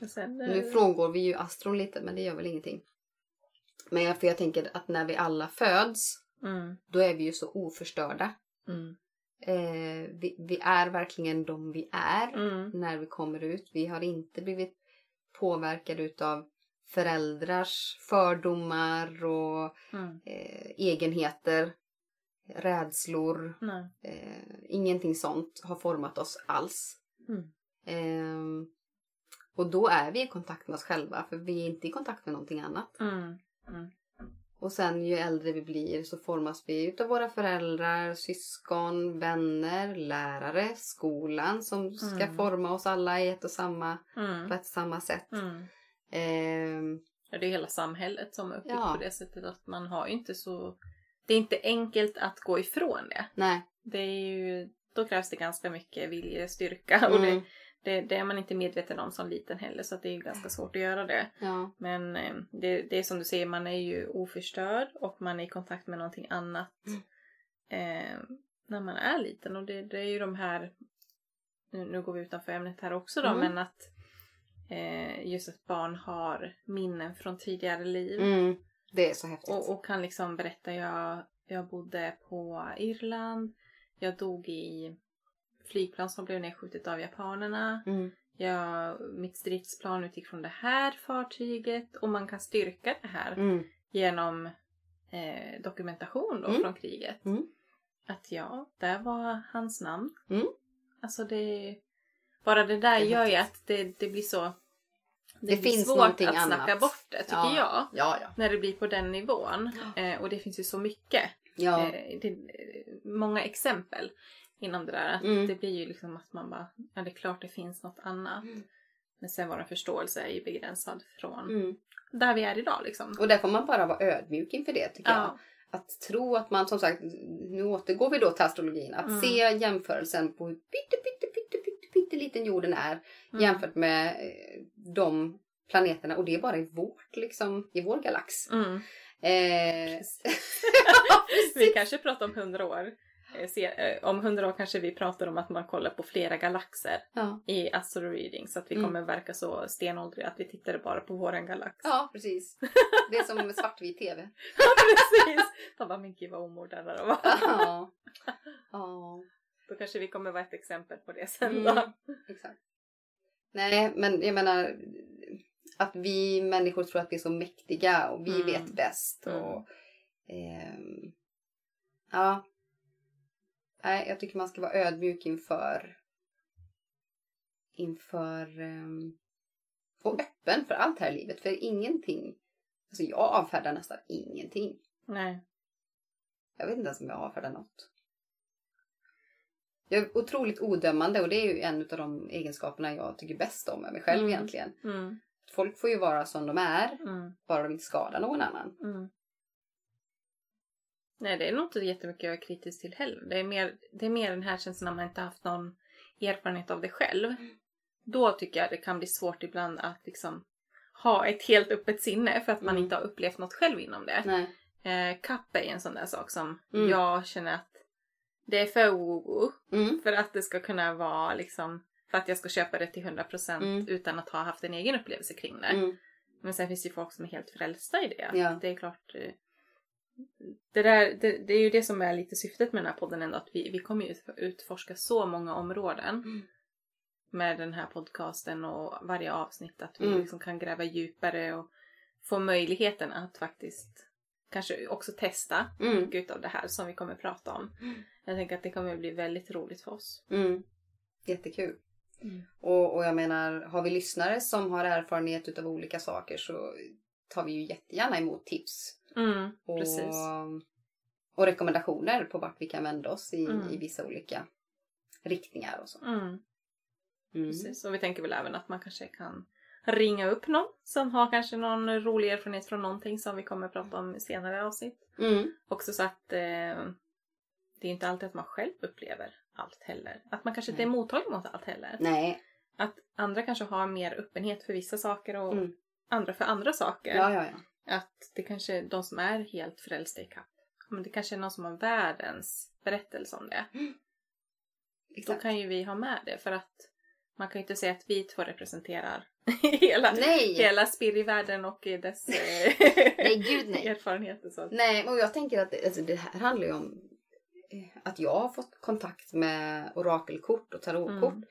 [LAUGHS] Sen, eh, Nu frångår vi ju astron lite, men det gör väl ingenting. Men jag, för jag tänker att när vi alla föds, mm, då är vi ju så oförstörda. mm, Eh, vi, vi är verkligen de vi är mm, när vi kommer ut. Vi har inte blivit påverkade utav föräldrars fördomar och mm, eh, egenheter, rädslor. Eh, ingenting sånt har format oss alls. mm, Ehm, och då är vi i kontakt med oss själva för vi är inte i kontakt med någonting annat. Och sen ju äldre vi blir så formas vi utav våra föräldrar, syskon, vänner, lärare, skolan som ska Mm. forma oss alla i ett och samma, på mm, ett och samma sätt. mm. Ehm, Ja, det är hela samhället som är uppbyggt Ja. på det sättet att man har inte så... Det är inte enkelt att gå ifrån det. nej. Det är ju... Då krävs det ganska mycket viljestyrka och det, Mm, det, det är man inte medveten om som liten heller så det är ju ganska svårt att göra det. ja. Men eh, det, det är som du säger, man är ju oförstörd och man är i kontakt med någonting annat Mm. eh, när man är liten. Och det, det är ju de här, nu, nu går vi utanför ämnet här också då, Mm. men att eh, just att barn har minnen från tidigare liv. Mm, det är så häftigt. Och, och kan liksom berätta, jag, jag bodde på Irland, jag dog i flygplan som blev nedskjutet av japanerna. Mm, Jag, mitt stridsplan utgick från det här fartyget och man kan styrka det här mm, genom eh, dokumentation då Mm. från kriget. Mm. Att ja, där var hans namn. Mm. Alltså det... Bara det där gör ju att det, det blir så... Det, Det blir finns svårt att snacka annat. bort det tycker Ja. jag. Ja, ja. När det blir på den nivån. Eh, och det finns ju så mycket. ja. Eh, det, många exempel inom det där. Att Mm. Det blir ju liksom att man bara, ja det är klart det finns något annat. Mm. Men sen vår förståelse är ju begränsad från Mm. där vi är idag liksom. Och där får man bara vara ödmjuk inför det tycker jag. Ja. Att tro att man som sagt, nu återgår vi då till astrologin, att Mm. se jämförelsen på hur pytte, pytte, pytte, pytte, pytte liten jorden är Mm. jämfört med eh, de planeterna och det är bara i vårt liksom, i vår galax. Mm. Eh, [LAUGHS] [LAUGHS] Vi kanske pratar om hundra år. Eh, se, eh, om hundra år kanske vi pratar om att man kollar på flera galaxer ja. i astro reading så att vi Mm. kommer verka så stenåldriga att vi tittade bara på våran galax. ja, precis. Det är som svartvit tv. [LAUGHS] precis! De bara, men gud vad omodernare de var. Ja. [LAUGHS] ja. Då kanske vi kommer vara ett exempel på det sen Mm. då. Exakt. Nej, men jag menar att vi människor tror att vi är så mäktiga och vi Mm. vet bäst. Mm. Och, ehm, ja. Nej, jag tycker man ska vara ödmjuk inför inför ehm, och öppen för allt här i livet. För ingenting, alltså jag avfärdar nästan ingenting. Nej. Jag vet inte ens om jag avfärdar något. Jag är otroligt odömande och det är ju en av de egenskaperna jag tycker bäst om med mig själv Mm. egentligen. Mm. Folk får ju vara som de är, Mm. bara de inte skadar någon annan. Mm. Nej, det är nog inte jättemycket jag är kritisk till heller. Det är mer, det är mer den här känslan när man inte haft någon erfarenhet av det själv. Då tycker jag det kan bli svårt ibland att liksom ha ett helt öppet sinne för att man Mm. inte har upplevt något själv inom det. Nej. Eh, kapp är en sån där sak som Mm. jag känner att det är för woo Mm. för att det ska kunna vara liksom för att jag ska köpa det till 100% Mm. utan att ha haft en egen upplevelse kring det. Mm. Men sen finns det ju folk som är helt frälsta i det. Ja. Det är klart. Det, där, det, det är ju det som är lite syftet med den här podden ändå. Att vi, vi kommer ju ut- utforska så många områden. Mm. Med den här podcasten och varje avsnitt. Att vi Mm. liksom kan gräva djupare och få möjligheten att faktiskt kanske också testa Mm. mycket av det här som vi kommer prata om. Mm. Jag tänker att det kommer bli väldigt roligt för oss. Mm. Jättekul. Mm. Och, och jag menar, har vi lyssnare som har erfarenhet utav olika saker så tar vi ju jättegärna emot tips. Mm, Och, precis. och rekommendationer på vart vi kan vända oss i, Mm. i vissa olika riktningar och så. Mm. Mm. Precis. Och vi tänker väl även att man kanske kan ringa upp någon som har kanske någon rolig erfarenhet från någonting som vi kommer att prata om i senare avsnitt. Mm. Också så att eh, det är inte alltid att man själv upplever allt heller. Att man kanske inte är Nej. mottaglig mot allt heller. Nej. Att andra kanske har mer öppenhet för vissa saker och Mm. andra för andra saker. Ja, ja, ja. Att det kanske är de som är helt frälsta i kapp. Men det kanske är någon som har världens berättelse om det. Då Exakt. kan ju vi ha med det för att man kan ju inte säga att vi två representerar [LAUGHS] hela, Nej! hela spirrivärlden och dess [LAUGHS] eh, Nej, gud nej. erfarenheter. Så. Nej, och jag tänker att det, alltså, det här handlar ju om eh, att jag har fått kontakt med orakelkort och tarotkort. Mm.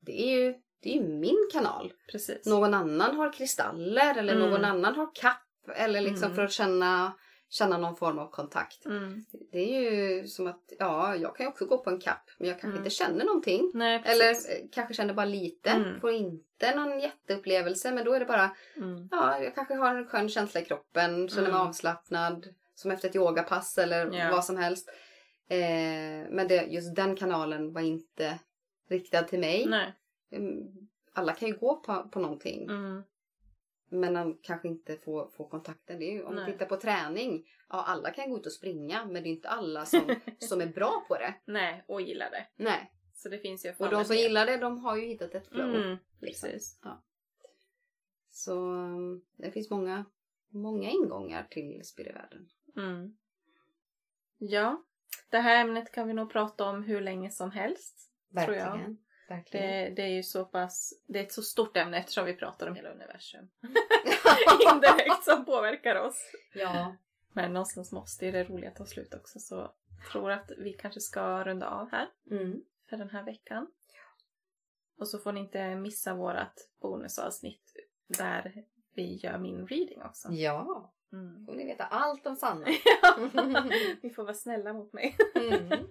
Det är ju det är ju min kanal. Precis. Någon annan har kristaller eller Mm. någon annan har kapp. Eller liksom Mm. för att känna, känna någon form av kontakt. Mm. Det är ju som att, ja, jag kan ju också gå på en kapp. Men jag kanske Mm. inte känner någonting. Nej, Eller eh, kanske känner bara lite. Mm. Får inte någon jätteupplevelse. Men då är det bara, Mm. ja, jag kanske har en skön känsla i kroppen. Känner mig Mm. avslappnad. Som efter ett yogapass eller Ja. vad som helst. Eh, men det, just den kanalen var inte riktad till mig. Nej. Alla kan ju gå på, på någonting. Mm. Men man kanske inte får, får kontakten. Det är ju, om Nej. vi tittar på träning. Ja, alla kan gå ut och springa. Men det är inte alla som, [LAUGHS] som är bra på det. Nej, och gillar det. Nej. Så det finns ju Och de som gillar det, de har ju hittat ett flow. Mm, liksom. precis. Så um, det finns många, många ingångar till spirivärlden. Mm. Ja, det här ämnet kan vi nog prata om hur länge som helst. Tror jag. Verkligen. Det, det är ju så pass, det är ett så stort ämne eftersom vi pratar om hela universum. [LAUGHS] Indirekt som påverkar oss. ja. Men någonstans måste ju det roliga ta slut också så jag tror att vi kanske ska runda av här Mm. för den här veckan. Och så får ni inte missa vårat bonusavsnitt där vi gör min reading också. Ja. Mm. Får ni veta allt om Sanna. [LAUGHS] [LAUGHS] Ni får vara snälla mot mig. Mm.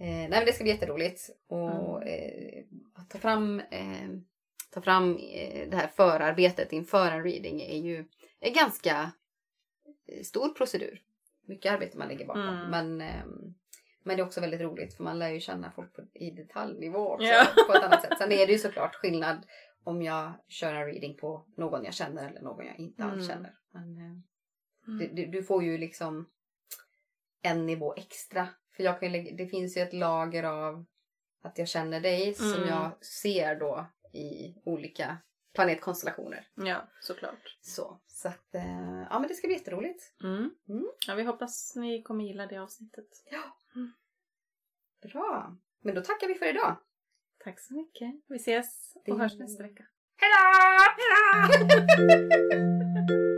Eh, nej men det ska bli jätteroligt. Och eh, att ta fram, eh, ta fram det här förarbetet inför en reading är ju en ganska stor procedur. Mycket arbete man lägger bakom. Mm. Men, ehm, men det är också väldigt roligt för man lär ju känna folk på, i detaljnivå också. Ja. [LAUGHS] På ett annat sätt. Sen är det ju såklart skillnad om jag kör en reading på någon jag känner eller någon jag inte alls Mm. känner. Men, Mm. du, du får ju liksom en nivå extra. För jag kan lägga, det finns ju ett lager av att jag känner dig som Mm. jag ser då i olika planetkonstellationer. Ja, såklart. Så, så att, eh, ja men det ska bli jätteroligt. Mm. Mm. Ja, vi hoppas ni kommer gilla det avsnittet. Bra. Men då tackar vi för idag. Tack så mycket. Vi ses och Det- hörs nästa vecka. Hejdå! Hejdå! [LAUGHS]